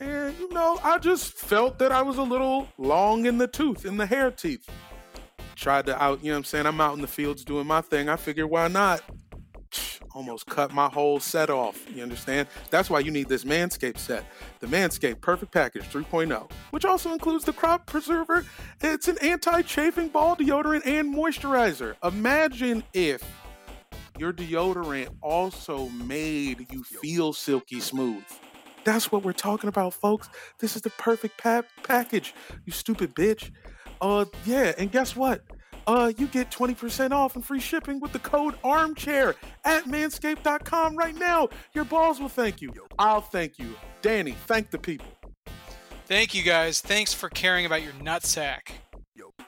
and you know I just felt that I was a little long in the tooth, in the hair teeth. Tried to out, you know what I'm saying? I'm out in the fields doing my thing. I figured why not? Almost cut my whole set off. You understand? That's why you need this Manscaped set. The Manscaped Perfect Package 3.0, which also includes the crop preserver. It's an anti chafing ball deodorant and moisturizer. Imagine if your deodorant also made you feel silky smooth. That's what we're talking about, folks. This is the perfect pa- package, you stupid bitch. Uh, yeah, and guess what? Uh, you get 20% off and free shipping with the code armchair at manscaped.com right now. Your balls will thank you. I'll thank you. Danny, thank the people. Thank you guys. Thanks for caring about your nutsack.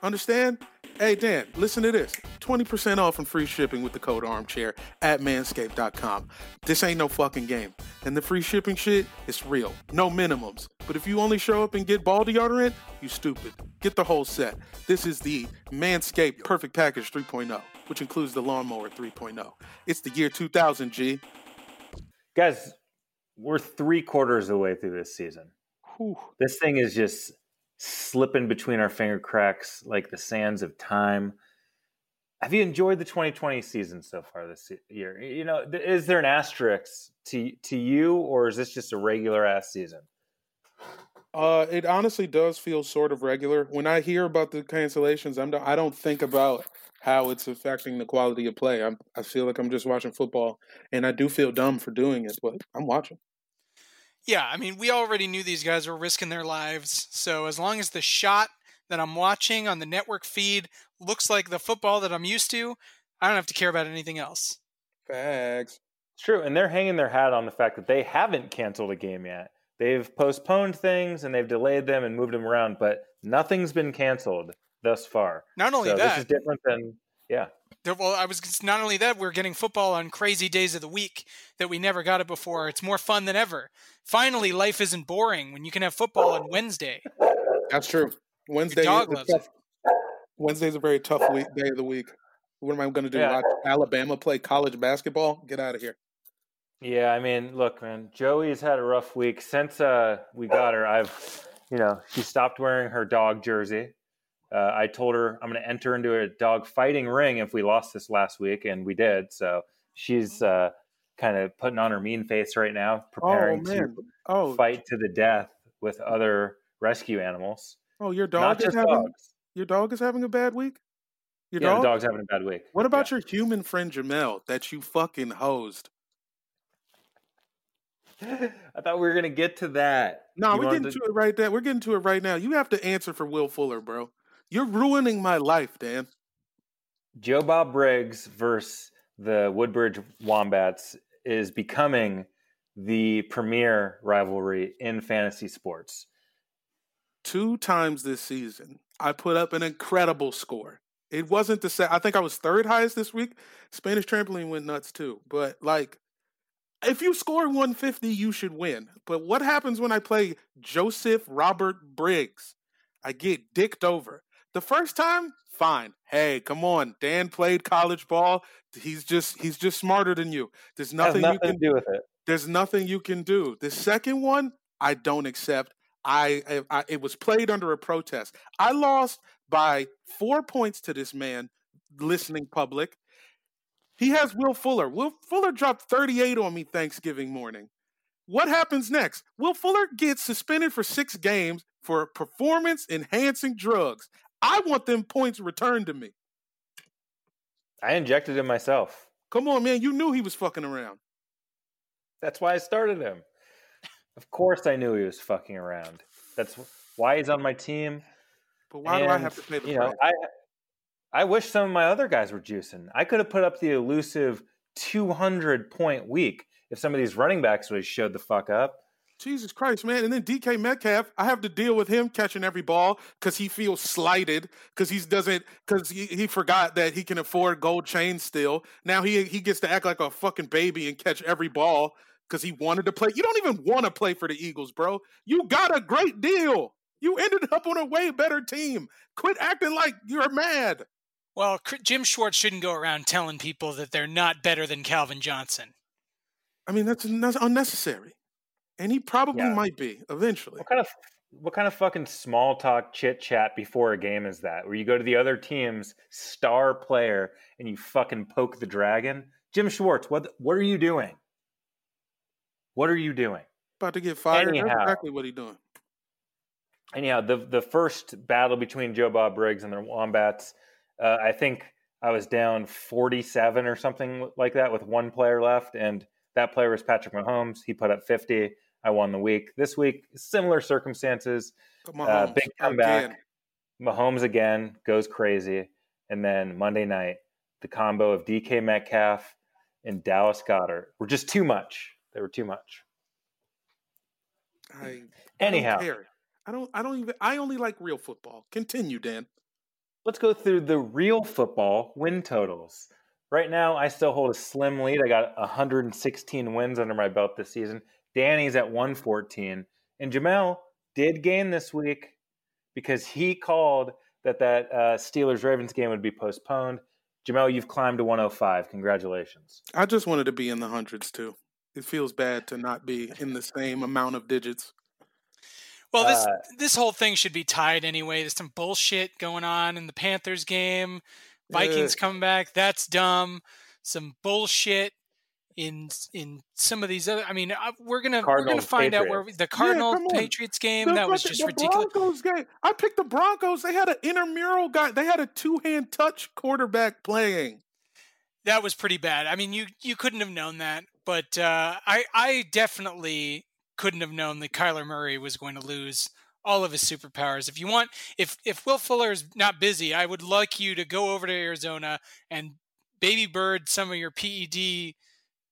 Understand? Hey, Dan, listen to this 20% off and free shipping with the code armchair at manscaped.com. This ain't no fucking game. And the free shipping shit is real. No minimums. But if you only show up and get ball deodorant, you stupid. Get the whole set. This is the Manscaped Perfect Package 3.0, which includes the Lawnmower 3.0. It's the year 2000, G. Guys, we're three quarters of the way through this season. Whew. This thing is just slipping between our finger cracks like the sands of time. Have you enjoyed the 2020 season so far this year? You know, is there an asterisk to to you, or is this just a regular ass season? Uh, it honestly does feel sort of regular. When I hear about the cancellations, I'm I don't think about how it's affecting the quality of play. I'm, I feel like I'm just watching football, and I do feel dumb for doing it, but I'm watching. Yeah, I mean, we already knew these guys were risking their lives. So as long as the shot that I'm watching on the network feed looks like the football that I'm used to, I don't have to care about anything else. Facts. It's true, and they're hanging their hat on the fact that they haven't canceled a game yet. They've postponed things and they've delayed them and moved them around, but nothing's been canceled thus far. Not only so that, this is different than yeah. Well, I was not only that we're getting football on crazy days of the week that we never got it before. It's more fun than ever. Finally, life isn't boring when you can have football on Wednesday. That's true. Wednesday. dog is a it. tough, Wednesday's a very tough week, day of the week. What am I going to do? Yeah. Watch Alabama play college basketball? Get out of here. Yeah, I mean, look, man, Joey's had a rough week since uh, we got her. I've, you know, she stopped wearing her dog jersey. Uh, I told her I'm going to enter into a dog fighting ring if we lost this last week, and we did. So she's uh, kind of putting on her mean face right now, preparing to Oh, fight to the death with other rescue animals, oh, your dog is just having dogs. your dog is having a bad week. Your Yeah, dog. the dog's having a bad week. What about Yeah. your human friend Jamel that you fucking hosed? I thought we were going to get to that. No, You we're getting to- to it right there. We're getting to it right now. You have to answer for Will Fuller, bro. You're ruining my life, Dan. Joe Bob Briggs versus the Woodbridge Wombats is becoming the premier rivalry in fantasy sports. Two times this season, I put up an incredible score. It wasn't the same. I think I was third highest this week. Spanish trampoline went nuts too. But like, if you score 150, you should win. But what happens when I play Joseph Robert Briggs? I get dicked over. The first time, fine. Hey, come on. Dan played college ball. He's just he's just smarter than you. There's nothing, nothing you can do with it. there's nothing you can do. The second one, I don't accept. I, I, I it was played under a protest. I lost by four points to this man, listening public. He has Will Fuller. Will Fuller dropped 38 on me Thanksgiving morning. What happens next? Will Fuller gets suspended for six games for performance enhancing drugs. I want them points returned to me. I injected him myself. Come on, man. You knew he was fucking around. That's why I started him. Of course, I knew he was fucking around. That's why he's on my team. But why do I have to pay the you know. I I wish some of my other guys were juicing. I could have put up the elusive 200 point week if some of these running backs would have showed the fuck up. Jesus Christ, man. And then DK Metcalf, I have to deal with him catching every ball because he feels slighted because he doesn't because he, he forgot that he can afford gold chains still. Now he he gets to act like a fucking baby and catch every ball because he wanted to play. You don't even want to play for the Eagles, bro. You got a great deal. You ended up on a way better team. Quit acting like you're mad. Well, Jim Schwartz shouldn't go around telling people that they're not better than Calvin Johnson. I mean, that's, that's unnecessary. And he probably Yeah. might be eventually. What kind of what kind of fucking small talk chit chat before a game is that? Where you go to the other team's star player and you fucking poke the dragon? Jim Schwartz, what what are you doing? What are you doing? About to get fired. Anyhow. That's exactly what he's doing. anyhow, the the first battle between Joe Bob Briggs and the Wombats, uh, I think I was down forty seven or something like that with one player left, and that player was Patrick Mahomes. He put up fifty. I won the week. This week, similar circumstances. Come on, Uh, big comeback. again. Mahomes again goes crazy, and then Monday night, the combo of DK Metcalf and Dallas Goedert were just too much. They were too much. I, I Anyhow, don't. I don't. I don't even. I only like real football. Continue, Dan. let's go through the real football win totals. Right now, I still hold a slim lead. I got 116 wins under my belt this season. Danny's at 114, and Jamel did gain this week because he called that that uh, Steelers Ravens game would be postponed. Jamel, you've climbed to 105. Congratulations. I just wanted to be in the hundreds too. It feels bad to not be in the same amount of digits. Well, this Uh, this whole thing should be tied anyway. There's some bullshit going on in the Panthers game. Vikings Ugh. coming back. That's dumb. Some bullshit in in some of these other. I mean, uh, we're gonna we're gonna Cardinals, find out where we, the Cardinals come on. Patriots game The that was fucking- just the ridiculous. Broncos game. I picked the Broncos. They had an intramural guy. They had a two hand touch quarterback playing. that was pretty bad. I mean, you you couldn't have known that, but uh, I I definitely couldn't have known that Kyler Murray was going to lose all of his superpowers. If you want, if if Will Fuller is not busy, I would like you to go over to Arizona and baby bird some of your PED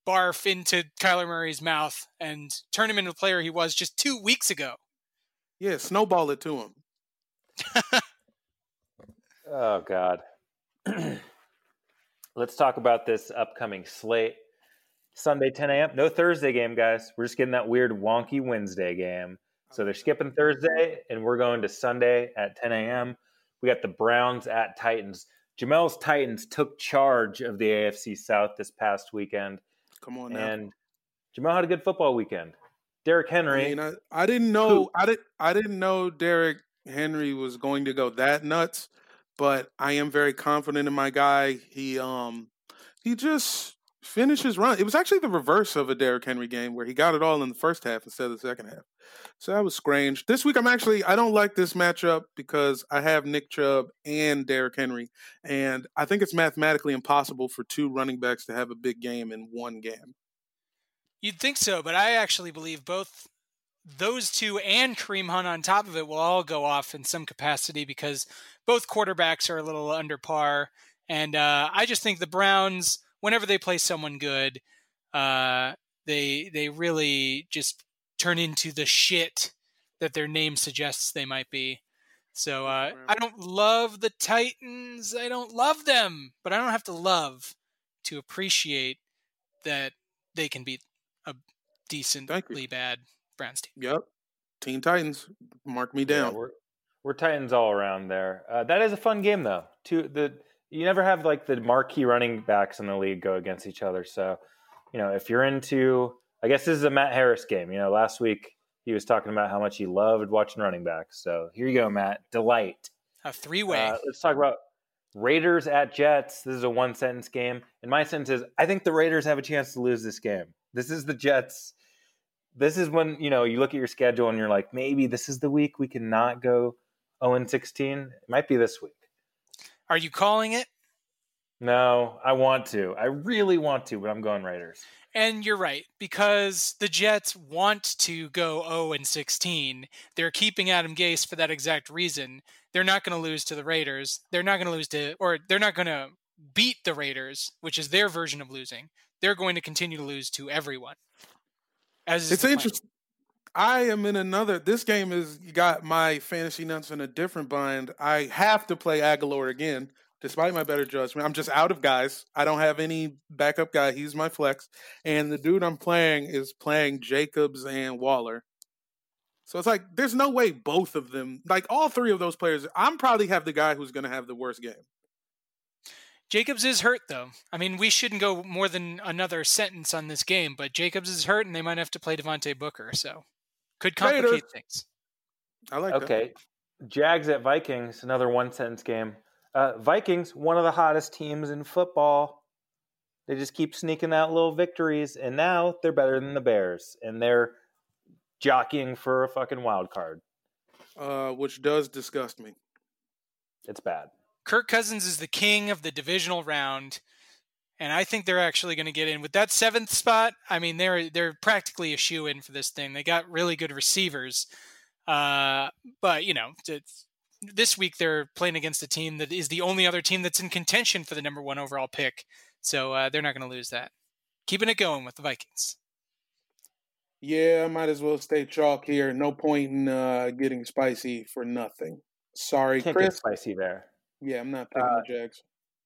barf into Kyler Murray's mouth and turn him into the player he was just two weeks ago. Yeah, snowball it to him. Oh God. Let's talk about this upcoming slate. Sunday 10 a.m. No Thursday game, guys. We're just getting that weird wonky Wednesday game. So they're skipping Thursday, and we're going to Sunday at 10 a.m. We got the Browns at Titans. Jamel's Titans took charge of the AFC South this past weekend, Come on now. and Jamel had a good football weekend. Derrick Henry. I mean, I, I didn't know I didn't. I didn't know Derrick Henry was going to go that nuts, but I am very confident in my guy. He um he just finished his run. It was actually the reverse of a Derrick Henry game where he got it all in the first half instead of the second half. So that was strange. This week I'm actually I don't like this matchup because I have Nick Chubb and Derrick Henry, and I think it's mathematically impossible for two running backs to have a big game in one game. You'd think so, but I actually believe both those two and Kareem Hunt on top of it will all go off in some capacity because both quarterbacks are a little under par. And uh, I just think the Browns, whenever they play someone good, uh, they they really just turn into the shit that their name suggests they might be. So uh, I don't love the Titans. I don't love them, but I don't have to love to appreciate that they can be a decently bad Browns team. Yep. Teen Titans. Mark me Yeah, down. we're we're Titans all around there. Uh, that is a fun game though. Two the you never have like the marquee running backs in the league go against each other. So, you know, if you're into, I guess this is a Matt Harris game. You know, last week he was talking about how much he loved watching running backs. So here you go, Matt. Delight. A three way. Uh, let's talk about Raiders at Jets. This is a one sentence game. And my sentence is I think the Raiders have a chance to lose this game. This is the Jets. This is when, you know, you look at your schedule and you're like, maybe this is the week we can not go 0 16. It might be this week. Are you calling it? No, I want to. I really want to, but I'm going Raiders. And you're right because the Jets want to go 0 and 16. They're keeping Adam Gase for that exact reason. They're not going to lose to the Raiders. They're not going to lose to, or they're not going to beat the Raiders, which is their version of losing. They're going to continue to lose to everyone. As It's interesting. I am in another. This game has got my fantasy nuts in a different bind. I have to play Aguilar again, despite my better judgment. I'm just out of guys. I don't have any backup guy. He's my flex, and the dude I'm playing is playing Jacobs and Waller. So it's like there's no way both of them, like all three of those players. I'm probably have the guy who's going to have the worst game. Jacobs is hurt though. I mean, we shouldn't go more than another sentence on this game, but Jacobs is hurt, and they might have to play Devontae Booker, so could complicate Raiders. things. I like that. Okay. Jags at Vikings, another one sentence game. Uh, Vikings, one of the hottest teams in football. They just keep sneaking out little victories, and now they're better than the Bears, and they're jockeying for a fucking wild card. Uh, which does disgust me. It's bad. Kirk Cousins is the king of the divisional round, and I think they're actually going to get in with that seventh spot. I mean, they're they're practically a shoe in for this thing. They got really good receivers, uh, but you know, it's- this week they're playing against a team that is the only other team that's in contention for the number one overall pick. So uh, they're not going to lose that. Keeping it going with the Vikings. Yeah, I might as well stay chalk here. No point in uh, getting spicy for nothing. Sorry, Can't get spicy there. Yeah, I'm not picking Uh, the Jags.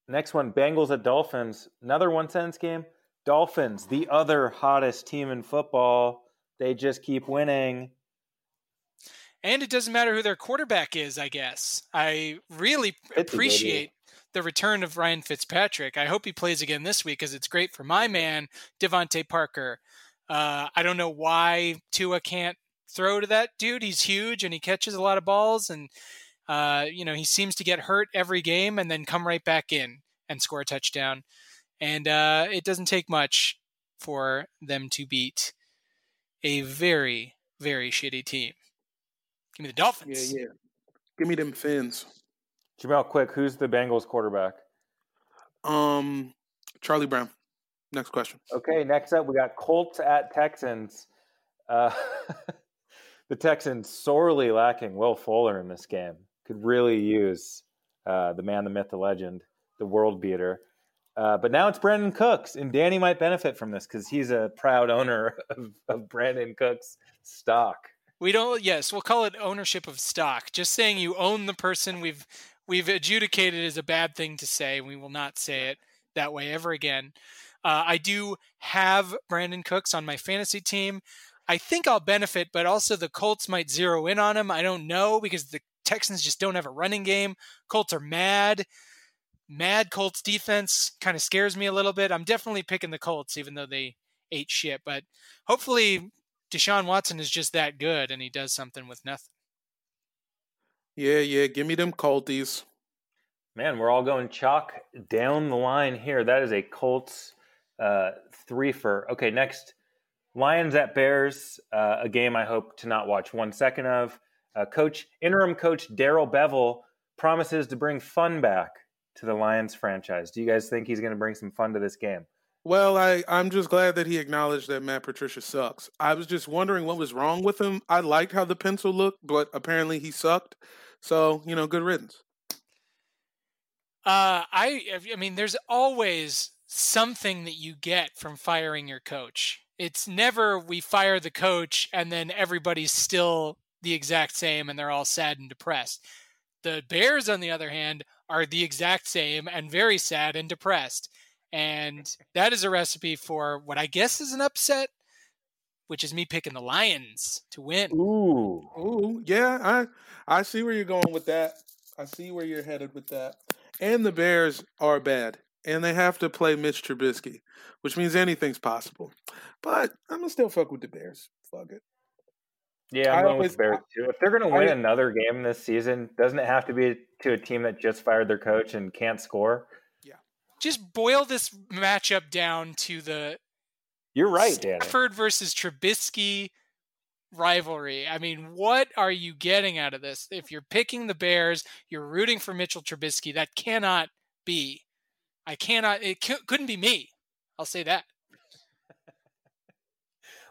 Next one, Bengals at Dolphins. Another one sentence game. Dolphins, the other hottest team in football. They just keep winning. And it doesn't matter who their quarterback is, I guess. I really baby. appreciate the return of Ryan Fitzpatrick. I hope he plays again this week because it's great for my man, DeVante Parker. Uh, I don't know why Tua can't throw to that dude. He's huge and he catches a lot of balls. And, uh, you know, he seems to get hurt every game and then come right back in and score a touchdown. And uh, it doesn't take much for them to beat a very, very shitty team. Give me the Dolphins. Yeah, yeah. Give me them fins. Jamel, quick, who's the Bengals quarterback? Um, Charlie Brown. Next question. Okay, next up we got Colts at Texans. Uh, the Texans sorely lacking Will Fuller in this game. Could really use uh, the man, the myth, the legend, the world beater. Uh, but now it's Brandin Cooks, and Danny might benefit from this because he's a proud owner of, of Brandin Cooks stock. We don't. Yes, we'll call it ownership of stock. Just saying you own the person we've we've adjudicated is a bad thing to say. We will not say it that way ever again. Uh, I do have Brandin Cooks on my fantasy team. I think I'll benefit, but also the Colts might zero in on him. I don't know because the Texans just don't have a running game. Colts are mad. Mad Colts defense kind of scares me a little bit. I'm definitely picking the Colts, even though they ate shit. But hopefully, Deshaun Watson is just that good and he does something with nothing. Yeah, yeah. Give me them Colties. Man, we're all going chalk down the line here. That is a Colts uh, three for. Okay, next Lions at Bears, uh, a game I hope to not watch one second of. Uh, coach, interim coach Darrell Bevell promises to bring fun back to the Lions franchise. Do you guys think he's going to bring some fun to this game? Well, I, I'm just glad that he acknowledged that Matt Patricia sucks. I was just wondering what was wrong with him. I liked how the pencil looked, but apparently he sucked. So, you know, good riddance. Uh, I, I mean, there's always something that you get from firing your coach. It's never we fire the coach and then everybody's still the exact same and they're all sad and depressed. The Bears, on the other hand, are the exact same and very sad and depressed. And that is a recipe for what I guess is an upset, which is me picking the Lions to win. Ooh. Ooh, yeah, I I see where you're going with that. I see where you're headed with that. And the Bears are bad, and they have to play Mitch Trubisky, which means anything's possible. But I'm gonna still fuck with the Bears. Fuck it. Yeah, I I'm going always- with the Bears too. If they're going to I- win another game this season, doesn't it have to be to a team that just fired their coach and can't score? Yeah. Just boil this matchup down to the You're right, Danny. Stafford versus Trubisky rivalry. I mean, what are you getting out of this? If you're picking the Bears, you're rooting for Mitchell Trubisky. That cannot be. I cannot. It c- couldn't be me. I'll say that.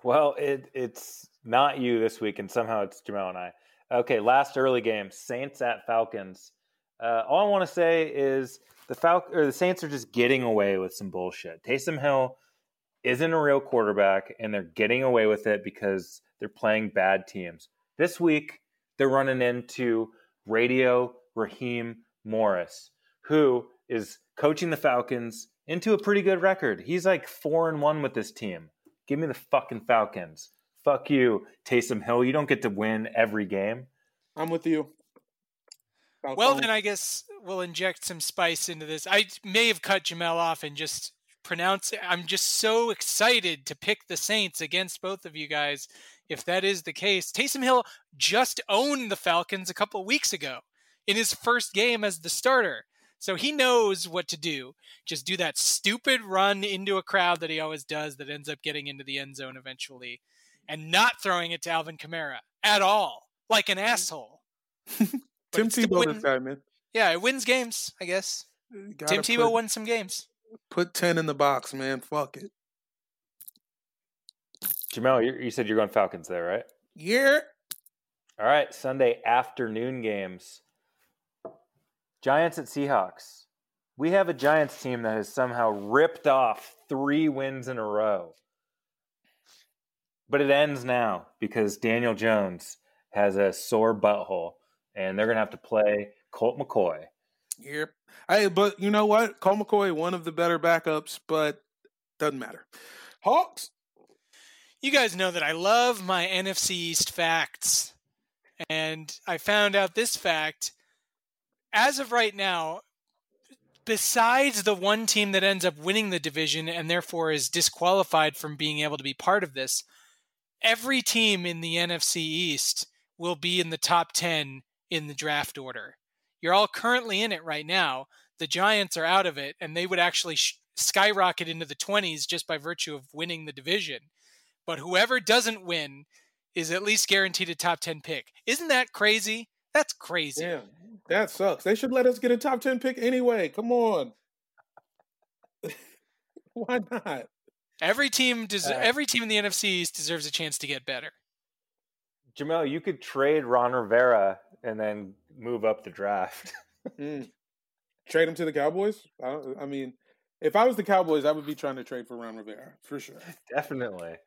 Well, it, it's not you this week, and somehow it's Jamal and I. Okay, last early game: Saints at Falcons. Uh, all I want to say is the Fal- or the Saints are just getting away with some bullshit. Taysom Hill isn't a real quarterback, and they're getting away with it because they're playing bad teams. This week, they're running into Radio Raheem Morris, who is coaching the Falcons into a pretty good record. He's like four and one with this team. Give me the fucking Falcons. Fuck you, Taysom Hill. You don't get to win every game. I'm with you. Well, then I guess we'll inject some spice into this. I may have cut Jamel off and just pronounce it. I'm just so excited to pick the Saints against both of you guys. If that is the case, Taysom Hill just owned the Falcons a couple weeks ago in his first game as the starter. So he knows what to do. Just do that stupid run into a crowd that he always does that ends up getting into the end zone eventually and not throwing it to Alvin Kamara at all, like an mm-hmm. asshole. Tim Tebow wouldn't- this guy, man. yeah, it wins games, I guess. Gotta Tim Tebow put, won some games. Put ten in the box, man. Fuck it. Jamel, you, you said you're going Falcons there, right? Yeah. All right, Sunday afternoon games. Giants at Seahawks. We have a Giants team that has somehow ripped off three wins in a row. But it ends now because Daniel Jones has a sore butthole, and they're going to have to play Colt McCoy. Yep. Hey, but you know what? Colt McCoy, one of the better backups, but doesn't matter. Hawks. You guys know that I love my NFC East facts. And I found out this fact. As of right now, besides the one team that ends up winning the division and therefore is disqualified from being able to be part of this, every team in the NFC East will be in the top 10 in the draft order. You're all currently in it right now. The Giants are out of it, and they would actually sh- skyrocket into the 20s just by virtue of winning the division. But whoever doesn't win is at least guaranteed a top 10 pick. Isn't that crazy? That's crazy. Yeah, that sucks. They should let us get a top ten pick anyway. Come on. Why not? Every team des- Uh, every team in the NFC East deserves a chance to get better. Jamel, you could trade Ron Rivera and then move up the draft. Mm. Trade him to the Cowboys? I, I mean, if I was the Cowboys, I would be trying to trade for Ron Rivera for sure. Definitely.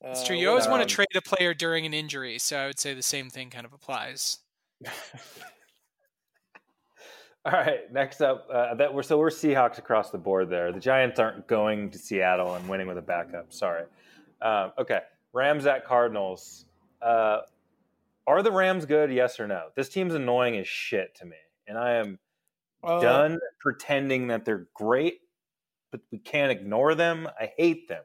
It's Uh, true. You always want um, to trade a player during an injury, so I would say the same thing kind of applies. All right, next up, uh, that we're so we're Seahawks across the board there. The Giants aren't going to Seattle and winning with a backup. Sorry. Um, okay, Rams at Cardinals. Uh, are the Rams good? Yes or no? This team's annoying as shit to me, and I am uh, done pretending that they're great, but we can't ignore them. I hate them.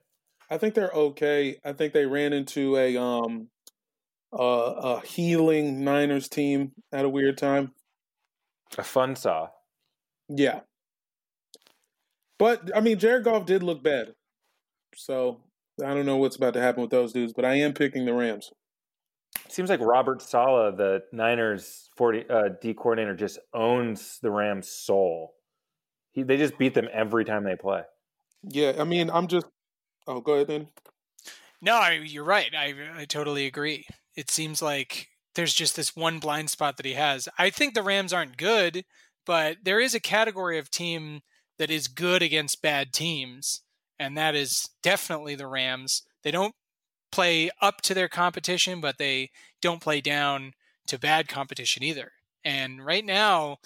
I think they're okay. I think they ran into a um uh, a healing Niners team at a weird time. A fun saw. Yeah. But I mean Jared Goff did look bad. So I don't know what's about to happen with those dudes, but I am picking the Rams. Seems like Robert Saleh, the Niners 40 uh, D coordinator, just owns the Rams' soul. He, they just beat them every time they play. Yeah, I mean I'm just Oh, go ahead then. No, I, you're right. I I totally agree. It seems like there's just this one blind spot that he has. I think the Rams aren't good, but there is a category of team that is good against bad teams, and that is definitely the Rams. They don't play up to their competition, but they don't play down to bad competition either. And right now,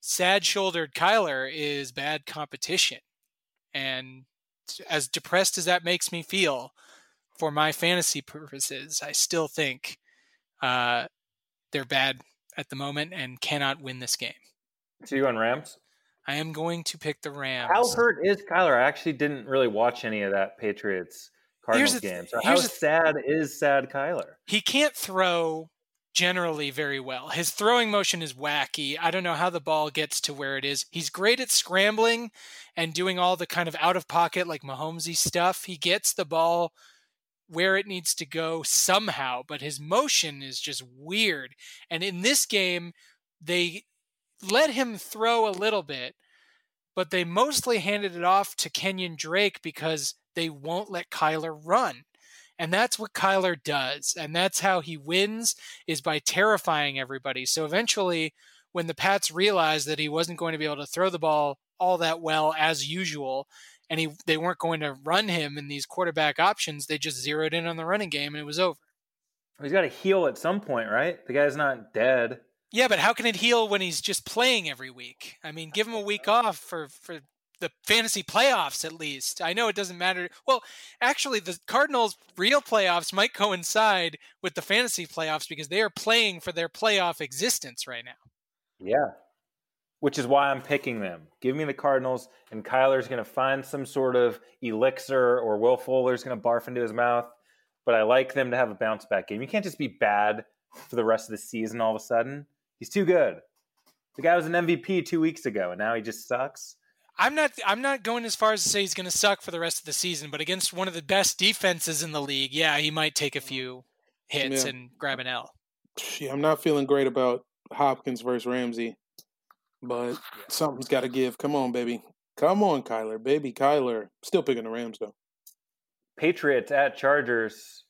sad shouldered Kyler is bad competition. And as depressed as that makes me feel for my fantasy purposes, I still think uh, they're bad at the moment and cannot win this game. So you on Rams? I am going to pick the Rams. How hurt is Kyler? I actually didn't really watch any of that Patriots Cardinals th- game. So how th- sad is sad Kyler? he can't throw generally very well. His throwing motion is wacky. I don't know how the ball gets to where it is. He's great at scrambling and doing all the kind of out of pocket like Mahomesy stuff. He gets the ball where it needs to go somehow, but his motion is just weird. And in this game, they let him throw a little bit, but they mostly handed it off to Kenyon Drake because they won't let Kyler run. And that's what Kyler does. And that's how he wins is by terrifying everybody. So eventually, when the Pats realized that he wasn't going to be able to throw the ball all that well as usual, and he they weren't going to run him in these quarterback options, they just zeroed in on the running game and it was over. He's got to heal at some point, right? The guy's not dead. Yeah, but how can it heal when he's just playing every week? I mean, give him a week off for for the fantasy playoffs at least. I know it doesn't matter. Well, actually, the Cardinals' real playoffs might coincide with the fantasy playoffs because they are playing for their playoff existence right now. Yeah. Which is why I'm picking them. Give me the Cardinals, and Kyler's going to find some sort of elixir, or Will Fuller's going to barf into his mouth. But I like them to have a bounce back game. You can't just be bad for the rest of the season all of a sudden. He's too good. The guy was an MVP two weeks ago, and now he just sucks. I'm not I'm not going as far as to say he's going to suck for the rest of the season, but against one of the best defenses in the league, yeah, he might take a mm-hmm. few hits Yeah. and grab an L. Yeah, I'm not feeling great about Hopkins versus Ramsey, but something's got to give. Come on, baby. Come on, Kyler. Baby Kyler. Still picking the Rams, though. Patriots at Chargers.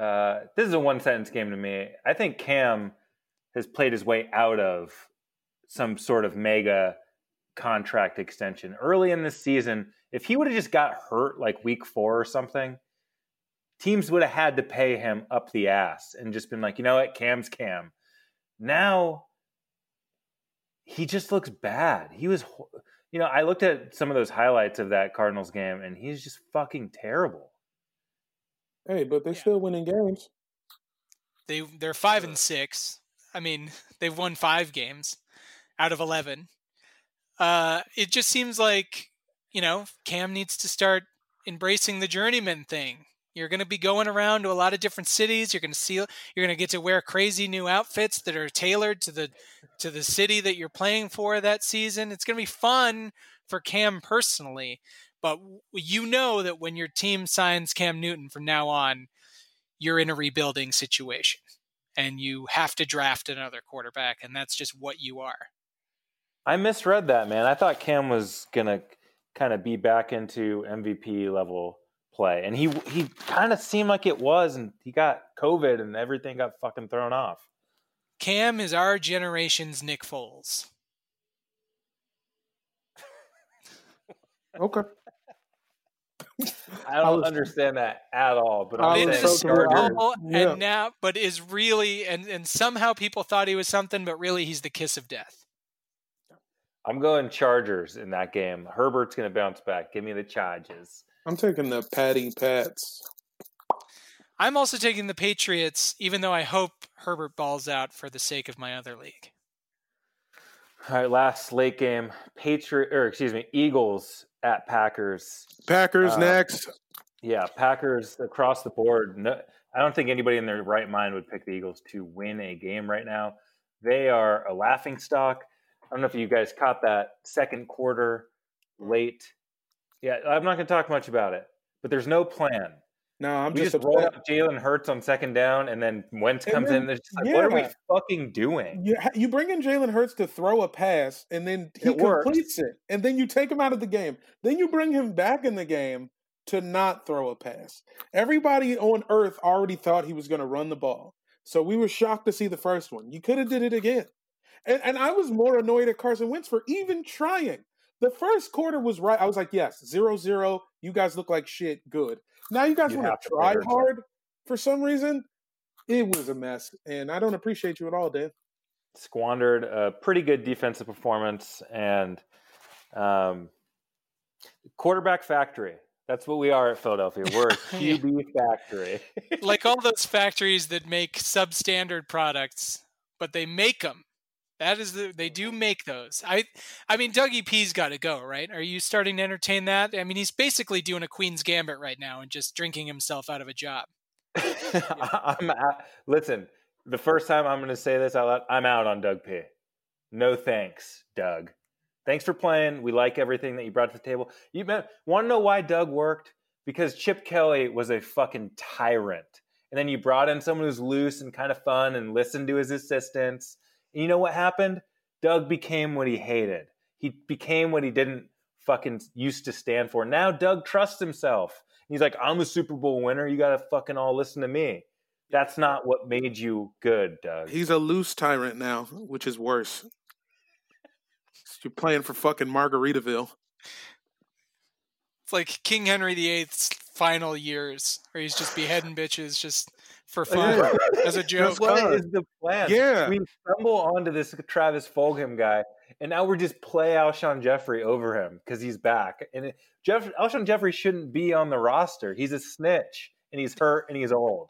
Uh, this is a one sentence game to me. I think Cam has played his way out of some sort of mega contract extension early in this season. If he would have just got hurt like week four or something, teams would have had to pay him up the ass and just been like, you know what, Cam's Cam. Now he just looks bad. He was, you know, I looked at some of those highlights of that Cardinals game and he's just fucking terrible. Hey, but they're Yeah. still winning games. They they're 5 and 6. I mean, they've won 5 games out of 11. Uh it just seems like, you know, Cam needs to start embracing the journeyman thing. You're going to be going around to a lot of different cities. You're going to see you're going to get to wear crazy new outfits that are tailored to the to the city that you're playing for that season. It's going to be fun for Cam personally, but you know that when your team signs Cam Newton from now on, you're in a rebuilding situation and you have to draft another quarterback and that's just what you are. I misread that, man. I thought Cam was gonna kind of be back into MVP level play, and he he kind of seemed like it was, and he got COVID, and everything got fucking thrown off. Cam is our generation's Nick Foles. Okay. I don't I was- understand that at all. But I I'm in was the saying so Super confused. Chargers. Bowl, Yeah. and now, but is really, and, and somehow people thought he was something, but really he's the kiss of death. I'm going Chargers in that game. Herbert's gonna bounce back. Give me the Chargers. I'm taking the Patty Pats. I'm also taking the Patriots, even though I hope Herbert balls out for the sake of my other league. All right, last late game. Patriot, or excuse me, Eagles at Packers. Packers Uh, next. Yeah, Packers across the board. No, I don't think anybody in their right mind would pick the Eagles to win a game right now. They are a laughing stock. I don't know if you guys caught that second quarter late. Yeah, I'm not going to talk much about it, but there's no plan. No, I'm we just, just, upset. out Jalen Hurts on second down, and then Wentz comes then- in. And it's just like, what are we fucking doing? You, you bring in Jalen Hurts to throw a pass, and then he It works. completes it, and then you take him out of the game. Then you bring him back in the game to not throw a pass. Everybody on earth already thought he was going to run the ball, so we were shocked to see the first one. You could have did it again, and and I was more annoyed at Carson Wentz for even trying. The first quarter was right. I was like, yes, zero zero. You guys look like shit. Good. Now you guys want to to try hard for some reason. It was a mess, and I don't appreciate you at all, Dan. Squandered a pretty good defensive performance and um, quarterback factory. That's what we are at Philadelphia. We're a QB factory. like all those factories that make substandard products, but they make them. That is the they do mm-hmm. make those. I I mean Dougie P's got to go, right? Are you starting to entertain that? I mean he's basically doing a Queen's Gambit right now and just drinking himself out of a job. I'm out. Listen, the first time I'm going to say this out loud, I'm out on Doug P. No thanks, Doug. Thanks for playing. We like everything that you brought to the table. You want to know why Doug worked? Because Chip Kelly was a fucking tyrant. And then you brought in someone who's loose and kind of fun and listened to his assistants. And you know what happened? Doug became what he hated. He became what he didn't fucking used to stand for. Now Doug trusts himself. He's like, I'm a Super Bowl winner. You got to fucking all listen to me. That's not what made you good, Doug. He's a loose tyrant now, which is worse. You're playing for fucking Margaritaville. It's like King Henry VIII's final years, where he's just beheading bitches just for oh, fun as a joke. What is the plan? Yeah. We stumble onto this Travis Fulgham guy, and now we're just play Alshon Jeffery over him because he's back. And it, Jeff Alshon Jeffery shouldn't be on the roster. He's a snitch, and he's hurt, and he's old.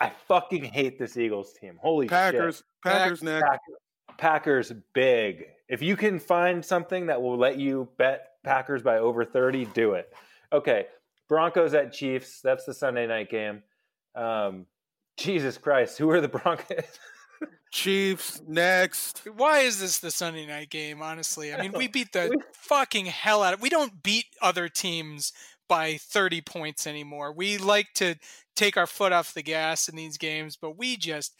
I fucking hate this Eagles team. Holy Packers, shit. Packers next. Packers, Packers big. If you can find something that will let you bet Packers by over 30, do it. Okay. Broncos at Chiefs. That's the Sunday night game. Um, Jesus Christ. Who are the Broncos? Chiefs next. Why is this the Sunday night game? Honestly, I mean, we beat the fucking hell out of. We don't beat other teams by 30 points anymore. We like to take our foot off the gas in these games, but we just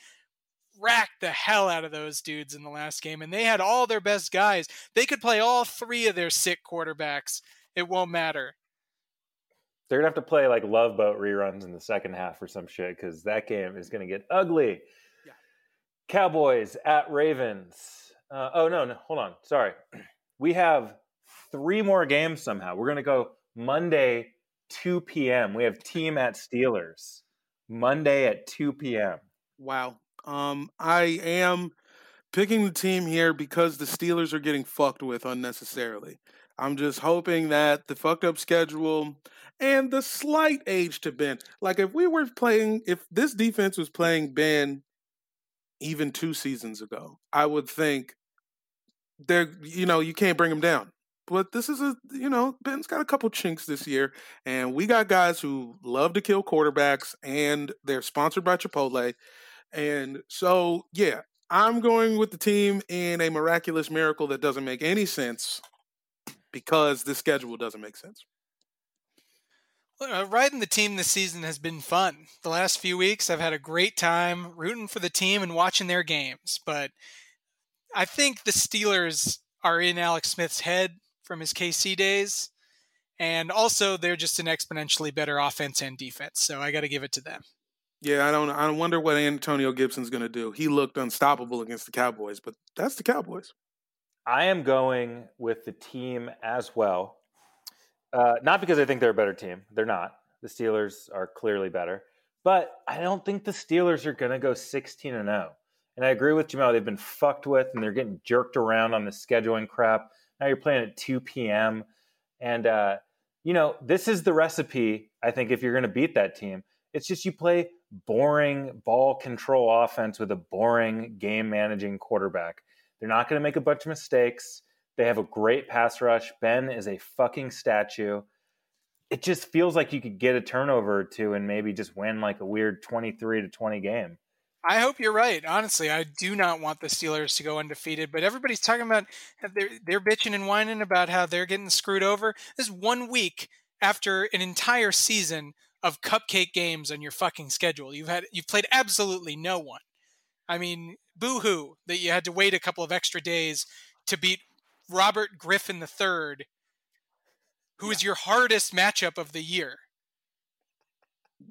racked the hell out of those dudes in the last game, and they had all their best guys. They could play all three of their sick quarterbacks. It won't matter. They're gonna have to play like Love Boat reruns in the second half or some shit because that game is gonna get ugly. Yeah. Cowboys at Ravens. Uh, oh no, no, hold on. Sorry, we have three more games somehow. We're gonna go Monday, 2 p.m. We have team at Steelers. Monday at 2 p.m. Wow. Um, I am picking the team here because the Steelers are getting fucked with unnecessarily. I'm just hoping that the fucked up schedule and the slight age to Ben. Like if we were playing, if this defense was playing Ben even two seasons ago, I would think they're, you know, you can't bring him down. But this is a, you know, Ben's got a couple chinks this year, and we got guys who love to kill quarterbacks, and they're sponsored by Chipotle. And so, yeah, I'm going with the team in a miraculous miracle that doesn't make any sense because the schedule doesn't make sense. Uh, riding the team this season has been fun. The last few weeks, I've had a great time rooting for the team and watching their games. But I think the Steelers are in Alex Smith's head from his KC days. And also, they're just an exponentially better offense and defense. So I got to give it to them. Yeah, I don't. I wonder what Antonio Gibson's going to do. He looked unstoppable against the Cowboys, but that's the Cowboys. I am going with the team as well. Uh, not because I think they're a better team. They're not. The Steelers are clearly better. But I don't think the Steelers are going to go 16 and 0. And I agree with Jamal. They've been fucked with and they're getting jerked around on the scheduling crap. Now you're playing at 2 p.m. And, uh, you know, this is the recipe, I think, if you're going to beat that team. It's just you play boring ball control offense with a boring game managing quarterback. They're not going to make a bunch of mistakes. They have a great pass rush. Ben is a fucking statue. It just feels like you could get a turnover or two and maybe just win like a weird 23 to 20 game. I hope you're right. Honestly, I do not want the Steelers to go undefeated, but everybody's talking about they're they're bitching and whining about how they're getting screwed over. This is one week after an entire season of cupcake games on your fucking schedule. You've had you've played absolutely no one. I mean, boo-hoo that you had to wait a couple of extra days to beat Robert Griffin III, who who is your hardest matchup of the year.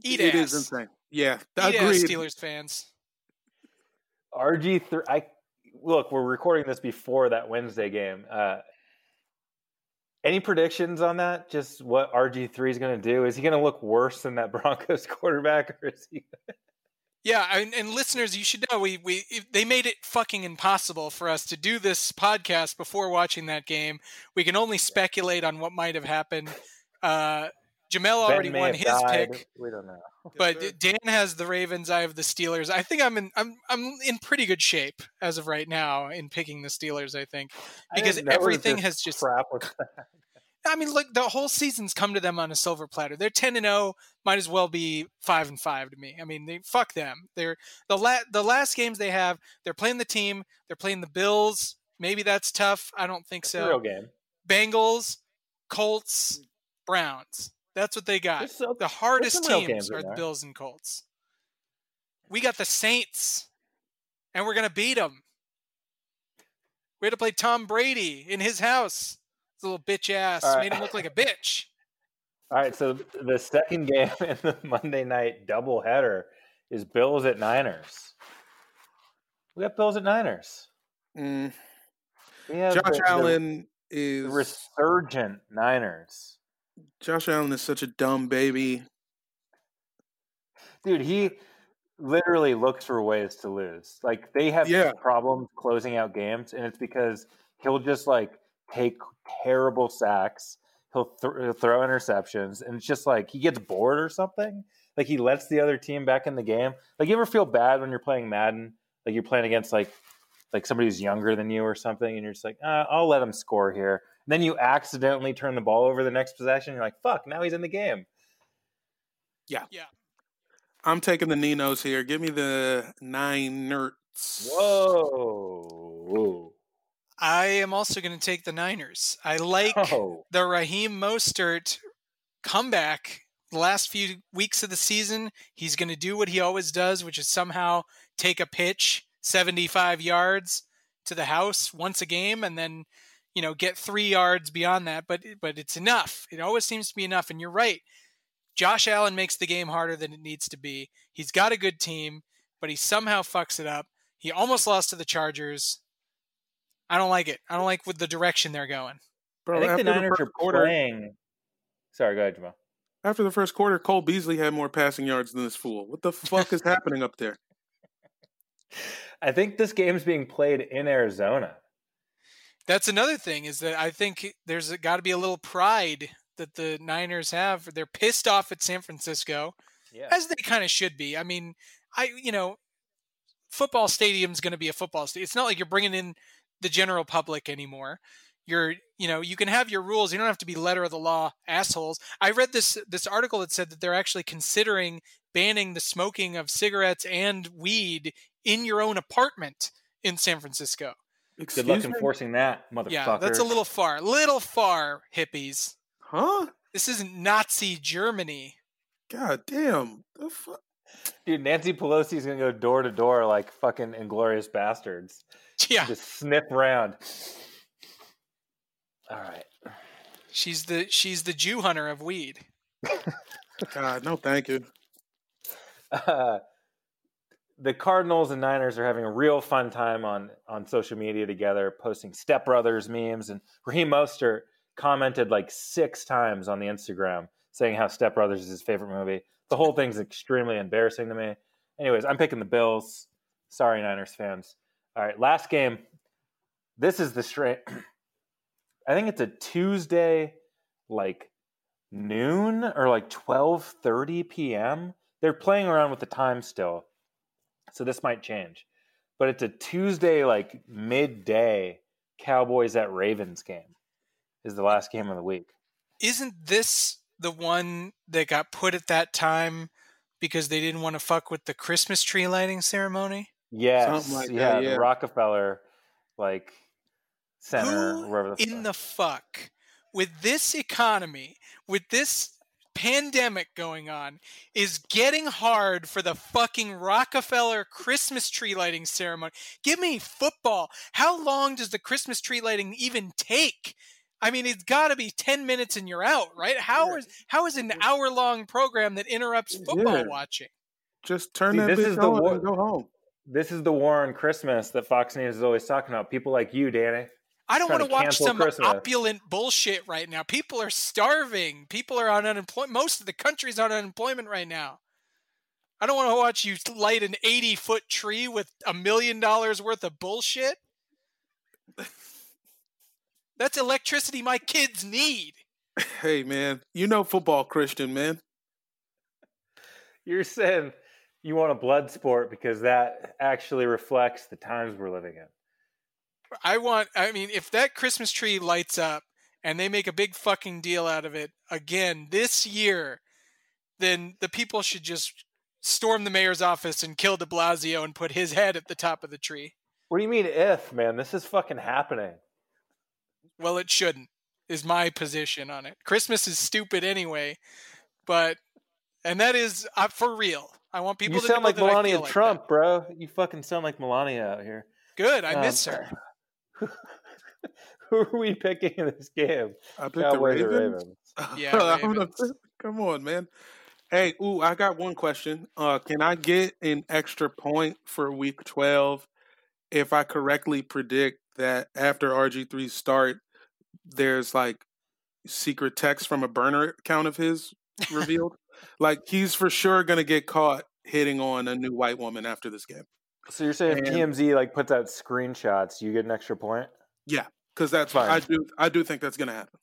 Eat It ass. is insane. Yeah, Eat ass, agreed. Steelers fans. RG3, I look, we're recording this before that Wednesday game. Uh, any predictions on that? Just what RG three is going to do? Is he going to look worse than that Broncos quarterback, or is he? Yeah, and, and listeners, you should know we we they made it fucking impossible for us to do this podcast before watching that game. We can only speculate on what might have happened. Uh, Jamel already Ben may won his died. pick, We don't know. but sir. Dan has the Ravens. I have the Steelers. I think I'm in I'm I'm in pretty good shape as of right now in picking the Steelers. I think because didn't everything has just crap was that. I mean, look, the whole season's come to them on a silver platter. They're ten and zero. Might as well be five and five to me. I mean, they fuck them. They're the la- the last games they have. They're playing the team. They're playing the Bills. Maybe that's tough. I don't think It's a real so. game. Bengals, Colts, Browns. That's what they got. So- The hardest teams are the. Bills and Colts. We got the Saints, and we're gonna beat them. We had to play Tom Brady in his house. His little bitch ass right. made him look like a bitch. All right, so the second game in the Monday night doubleheader is Bills at Niners. We got Bills at Niners. Mm. Josh the- Allen the is resurgent Niners. Josh Allen is such a dumb baby. Dude, he literally looks for ways to lose. Like they have Yeah. problems closing out games, and it's because he'll just like take terrible sacks. He'll, th- he'll throw interceptions, and it's just like he gets bored or something. Like he lets the other team back in the game. Like you ever feel bad when you're playing Madden? Like you're playing against like like somebody who's younger than you or something, and you're just like, uh, I'll let him score here. And then you accidentally turn the ball over the next possession. You're like, fuck, now he's in the game. Yeah. Yeah. I'm taking the Ninos here. Give me the nine nerds. Whoa. I am also going to take the Niners. I like Oh. the Raheem Mostert comeback the last few weeks of the season. He's going to do what he always does, which is somehow take a pitch 75 yards to the house once a game and then, you know, get 3 yards beyond that, but but it's enough. It always seems to be enough and you're right. Josh Allen makes the game harder than it needs to be. He's got a good team, but he somehow fucks it up. He almost lost to the Chargers. I don't like it. I don't like with the direction they're going. Bro, I think after the Niners first are quarter, playing. Sorry, go ahead, Jamal. after the first quarter, Cole Beasley had more passing yards than this fool. What the fuck is happening up there? I think this game's being played in Arizona. That's another thing is that I think there's got to be a little pride that the Niners have. They're pissed off at San Francisco, Yeah. as they kind of should be. I mean, I you know, football stadium's going to be a football stadium. It's not like you're bringing in the general public anymore. You're, you know, you can have your rules. You don't have to be letter of the law assholes. I read this this article that said that they're actually considering banning the smoking of cigarettes and weed in your own apartment in San Francisco. Good luck me? enforcing that, motherfucker. Yeah, that's a little far. Little far, hippies. Huh? This isn't Nazi Germany. God damn. The fuck? Dude, Nancy Pelosi's gonna go door to door like fucking inglorious bastards. Yeah, Just sniff around. All right. she's the she's the Jew hunter of weed. God, no, thank you. Uh, the Cardinals and Niners are having a real fun time on on social media together, posting Step Brothers memes, and Raheem Mostert commented like six times on the Instagram saying how Step Brothers is his favorite movie. The whole thing's extremely embarrassing to me. Anyways, I'm picking the Bills. Sorry, Niners fans. All right, last game. This is the straight. I think it's a Tuesday, like noon or like 12:30 p.m. They're playing around with the time still, so this might change. But it's a Tuesday, like midday, Cowboys at Ravens game. Is the last game of the week. Isn't this the one that got put at that time because they didn't want to fuck with the Christmas tree lighting ceremony? Yes, like yeah, that, yeah. the Rockefeller, like center, Who wherever the in fuck. the fuck with this economy, with this pandemic going on, is getting hard for the fucking Rockefeller Christmas tree lighting ceremony. Give me football. How long does the Christmas tree lighting even take? I mean, it's got to be ten minutes and you're out, right? How is how is an hour long program that interrupts football Yeah. watching? Just turn See, that this is the war- and go home. This is the war on Christmas that Fox News is always talking about. People like you, Danny. I don't want to to watch some Christmas. opulent bullshit right now. People are starving. People are on unemployment. Most of the country's on unemployment right now. I don't want to watch you light an 80 foot tree with a million dollars worth of bullshit. That's electricity my kids need. Hey man, you know football, Christian man. You're saying you want a blood sport because that actually reflects the times we're living in. I want, I mean, if that Christmas tree lights up and they make a big fucking deal out of it again this year, then the people should just storm the mayor's office and kill de Blasio and put his head at the top of the tree. What do you mean if, man? This is fucking happening. Well, it shouldn't, is my position on it. Christmas is stupid anyway, but, and that is uh, for real. I want people you to sound know like that Melania feel like Trump, bro. You fucking sound like Melania out here. Good, I Um, miss her. Who are we picking in this game? I picked Cowboys the or Ravens. Ravens? Yeah, Ravens. come on, man. Hey, ooh, I got one question. Uh, can I get an extra point for week 12 if I correctly predict that after RG3 start, there's like secret text from a burner account of his revealed? like he's for sure gonna get caught hitting on a new white woman after this game. So you're saying if TMZ like puts out screenshots, you get an extra point? Yeah, because that's Fine. I do I do think that's gonna happen.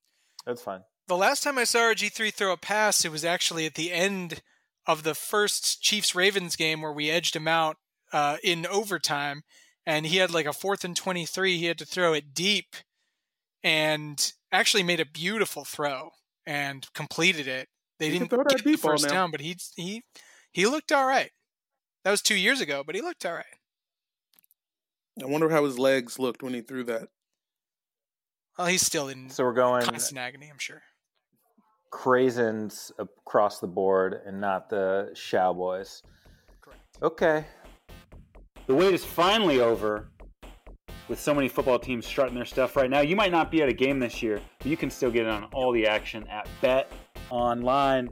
That's fine. The last time I saw RG3 throw a pass, it was actually at the end of the first Chiefs Ravens game where we edged him out uh, in overtime, and he had like a fourth and 23. He had to throw it deep and actually made a beautiful throw and completed it. They He didn't throw that get the first now. down, but he he he looked all right. That was two years ago, but he looked all right. I wonder how his legs looked when he threw that. Well, he's still in So we're going constant agony, I'm sure. craisins across the board and not the Show Boys. Correct. Okay. The wait is finally over. With so many football teams strutting their stuff right now, you might not be at a game this year, but you can still get in on all the action at Bet Online.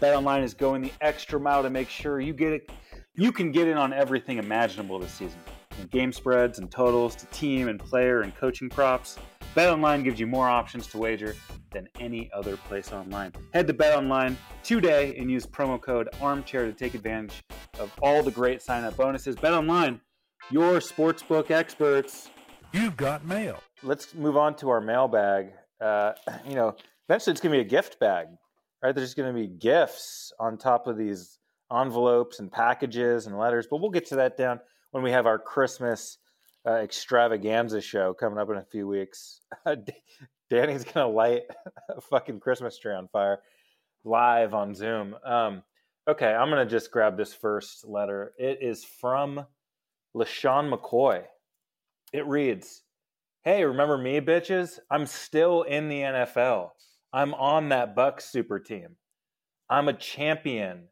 Bet Online is going the extra mile to make sure you get it. You can get in on everything imaginable this season, from game spreads and totals to team and player and coaching props. Bet Online gives you more options to wager than any other place online. Head to Bet Online today and use promo code Armchair to take advantage of all the great sign-up bonuses. Bet Online, your sportsbook experts. You've got mail. Let's move on to our mailbag. Uh, you know, eventually it's going to be a gift bag, right? There's going to be gifts on top of these envelopes and packages and letters, but we'll get to that down when we have our Christmas uh, extravaganza show coming up in a few weeks. Danny's going to light a fucking Christmas tree on fire live on Zoom. Um, okay, I'm going to just grab this first letter. It is from LeSean McCoy. It reads, Hey, remember me, bitches? I'm still in the NFL. I'm on that Bucs super team. I'm a champion.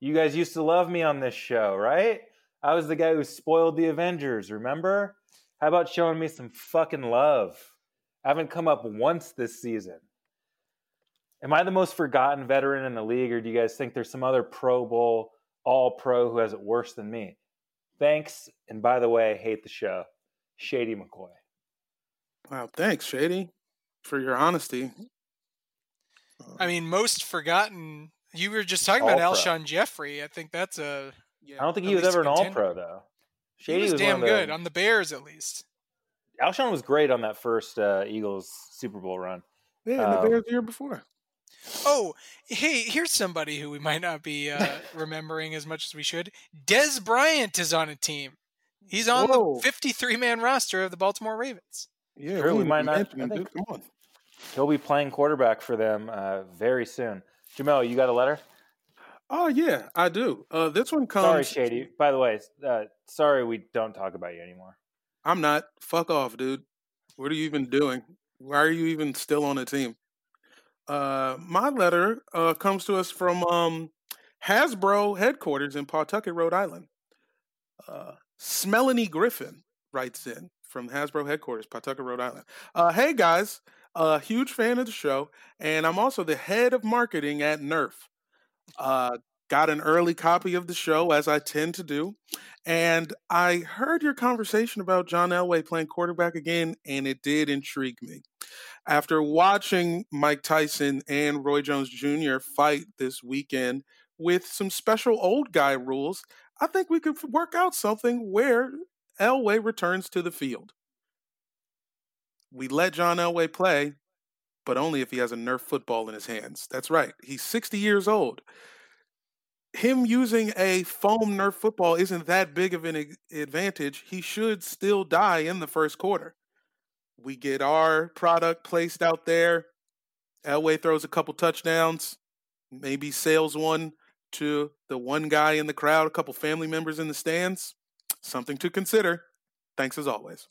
You guys used to love me on this show, right? I was the guy who spoiled the Avengers, remember? How about showing me some fucking love? I haven't come up once this season. Am I the most forgotten veteran in the league, or do you guys think there's some other Pro Bowl, all pro who has it worse than me? Thanks. And by the way, I hate the show. Shady McCoy. Wow, thanks, Shady, for your honesty. I mean, most forgotten. You were just talking about All-pro. Alshon Jeffery. I think that's a I don't think he was ever an all pro, though. he Shady was, damn good on the Bears at least. Alshon was great on that first uh, Eagles Super Bowl run. Yeah, Um, the Bears the year before. Oh, hey, here's somebody who we might not be uh, remembering as much as we should. Dez Bryant is on a team. He's on Whoa. the 53 man roster of the Baltimore Ravens. Yeah, True, we didn't might not- him, think- Come on. He'll be playing quarterback for them uh, very soon. Jamel, you got a letter? Oh yeah, I do. Uh, this one comes. Sorry, Shady. By the way, uh, sorry we don't talk about you anymore. I'm not. Fuck off, dude. What are you even doing? Why are you even still on the team? Uh, my letter uh, comes to us from um, Hasbro headquarters in Pawtucket, Rhode Island. Uh, Griffin writes in from Hasbro headquarters, Pawtucket, Rhode Island. Uh, hey guys, a huge fan of the show, and I'm also the head of marketing at Nerf. Uh, got an early copy of the show, as I tend to do. And I heard your conversation about John Elway playing quarterback again, and it did intrigue me. After watching Mike Tyson and Roy Jones Jr. fight this weekend with some special old guy rules, I think we could work out something where Elway returns to the field. We let John Elway play, but only if he has a Nerf football in his hands. That's right. He's 60 years old. Him using a foam Nerf football isn't that big of an advantage. He should still die in the first quarter. We get our product placed out there. Elway throws a couple touchdowns, maybe sails one to the one guy in the crowd, a couple family members in the stands. Something to consider. Thanks as always.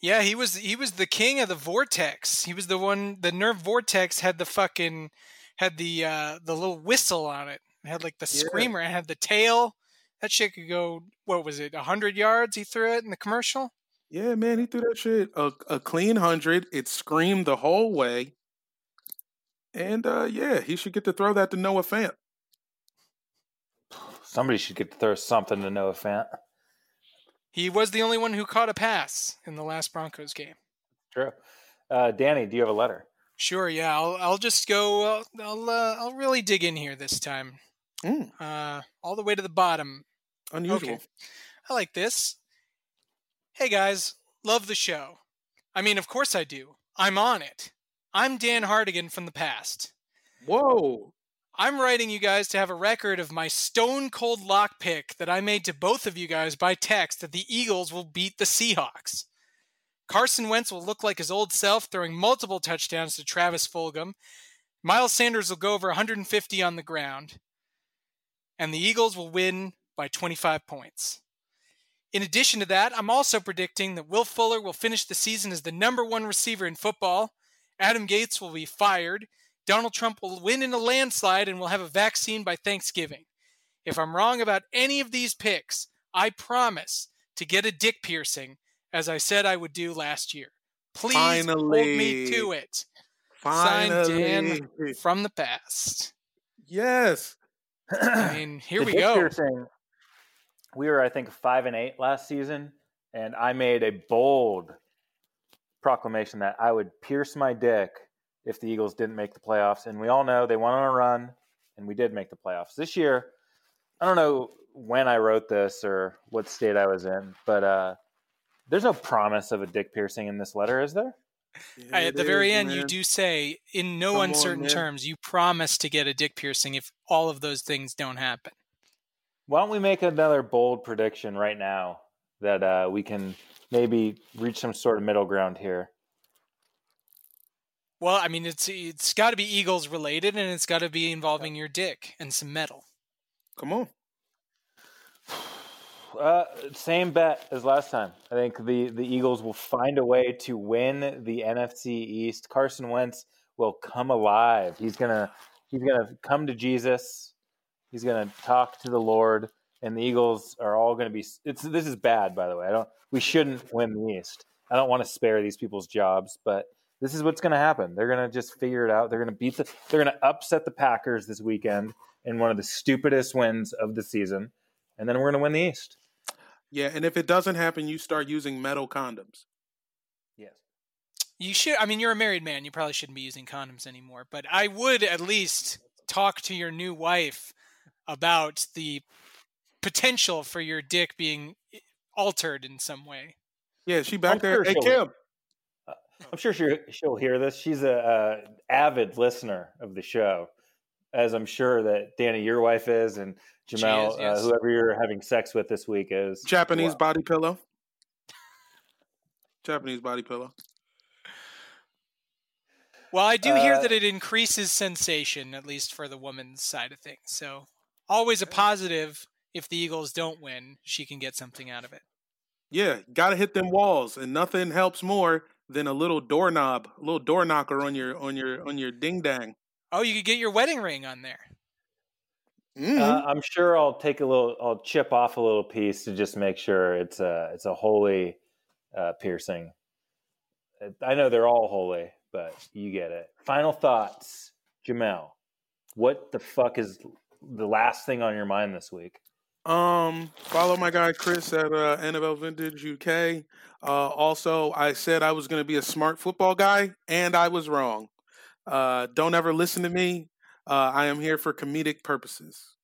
Yeah, he was he was the king of the vortex. He was the one the Nerf Vortex had the fucking had the uh the little whistle on it. It had like the Yeah. screamer, it had the tail. That shit could go what was it, hundred yards he threw it in the commercial? Yeah, man, he threw that shit a, a clean hundred. It screamed the whole way. And uh yeah, he should get to throw that to Noah Fant. Somebody should get to throw something to Noah Fant. He was the only one who caught a pass in the last Broncos game. True. Uh, Danny, do you have a letter? Sure, yeah. I'll I'll just go. I'll I'll, uh, I'll really dig in here this time. Mm, Uh, all the way to the bottom. unusual. Okay. I like this. Hey guys, love the show. I mean, of course I do. I'm on it. I'm Dan Hardigan from the past. Whoa. I'm writing you guys to have a record of my stone cold lock pick that I made to both of you guys by text that the Eagles will beat the Seahawks. Carson Wentz will look like his old self, throwing multiple touchdowns to Travis Fulgham. Miles Sanders will go over 150 on the ground. And the Eagles will win by 25 points. In addition to that, I'm also predicting that Will Fuller will finish the season as the number one receiver in football. Adam Gase will be fired. Donald Trump will win in a landslide and will have a vaccine by Thanksgiving. If I'm wrong about any of these picks, I promise to get a dick piercing, as I said I would do last year. Please hold me to it. Finally. it. Signed Dan from the past. Yes. I mean, here The we Dick go. Piercing, we were, I think, five and eight last season, and I made a bold proclamation that I would pierce my dick if the Eagles didn't make the playoffs. And we all know they went on a run, and we did make the playoffs this year. I don't know when I wrote this or what state I was in, but uh, there's no promise of a dick piercing in this letter, is there? Yeah, At it the very is, end, you do say, in no Come uncertain man. terms, you promise to get a dick piercing if all of those things don't happen. Why don't we make another bold prediction right now that uh, we can maybe reach some sort of middle ground here? Well, I mean, it's it's got to be Eagles related, and it's got to be involving your dick and some metal. Come on. Uh, same bet as last time. I think the, the Eagles will find a way to win the NFC East. Carson Wentz will come alive. He's gonna he's gonna come to Jesus. He's gonna talk to the Lord, and the Eagles are all gonna be. It's this is bad, by the way. I don't. We shouldn't win the East. I don't want to spare these people's jobs, but this is what's gonna happen. They're gonna just figure it out. They're gonna beat the. They're gonna upset the Packers this weekend in one of the stupidest wins of the season, and then we're gonna win the East. Yeah, and if it doesn't happen, you start using metal condoms. Yes. You should. I mean, you're a married man. You probably shouldn't be using condoms anymore. But I would at least talk to your new wife about the potential for your dick being altered in some way. Yeah, she back I'm there. sure Hey, she'll- Kim. I'm sure she, she'll hear this. She's a, uh avid listener of the show, as I'm sure that Danny, your wife is, and Jamel, is, yes. uh, whoever you're having sex with this week is. Japanese Wow. body pillow. Japanese body pillow. Well, I do hear Uh, that it increases sensation, at least for the woman's side of things. So always a positive. If the Eagles don't win, she can get something out of it. Yeah, gotta hit them walls, and nothing helps more than a little doorknob, a little door knocker on your on your on your ding dang. Oh, you could get your wedding ring on there. Mm. Uh, I'm sure I'll take a little. I'll chip off a little piece to just make sure it's a it's a holy uh, piercing. I know they're all holy, but you get it. Final thoughts, Jamel. What the fuck is the last thing on your mind this week? Um, follow my guy Chris at uh, NFL Vintage UK. Uh, also, I said I was going to be a smart football guy, and I was wrong. Uh, don't ever listen to me. Uh, I am here for comedic purposes.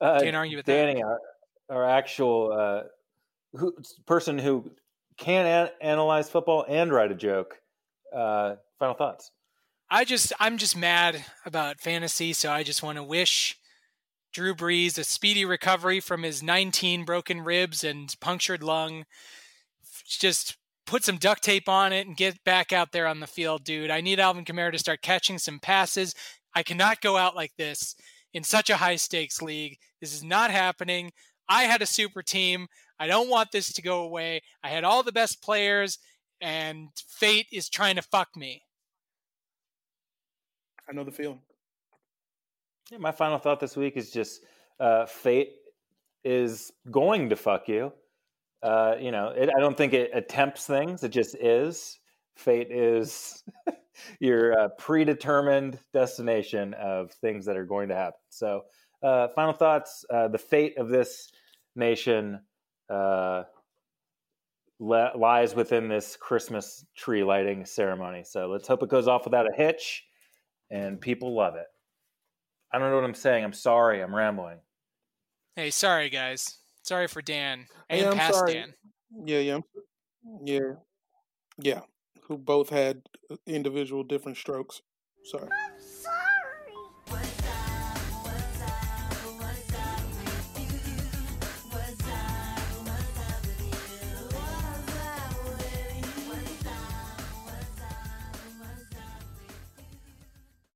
Uh, Can't argue with that. Danny, our, our actual uh, who, person who can an- analyze football and write a joke. Uh, final thoughts. I just I'm just mad about fantasy, so I just want to wish Drew Brees a speedy recovery from his 19 broken ribs and punctured lung. Just put some duct tape on it and get back out there on the field, dude. I need Alvin Kamara to start catching some passes. I cannot go out like this in such a high stakes league. This is not happening. I had a super team. I don't want this to go away. I had all the best players, and fate is trying to fuck me. I know the feeling. Yeah, my final thought this week is just uh, fate is going to fuck you. Uh, you know, it, I don't think it attempts things; it just is. Fate is your uh, predetermined destination of things that are going to happen. So, uh, final thoughts: uh, the fate of this nation uh, li- lies within this Christmas tree lighting ceremony. So let's hope it goes off without a hitch, and people love it. I don't know what I'm saying. I'm sorry. I'm rambling. Hey, sorry guys. Sorry for Dan and Yeah, I'm past sorry. Dan. Yeah, yeah, yeah, yeah. Who both had uh, individual different strokes. Sorry.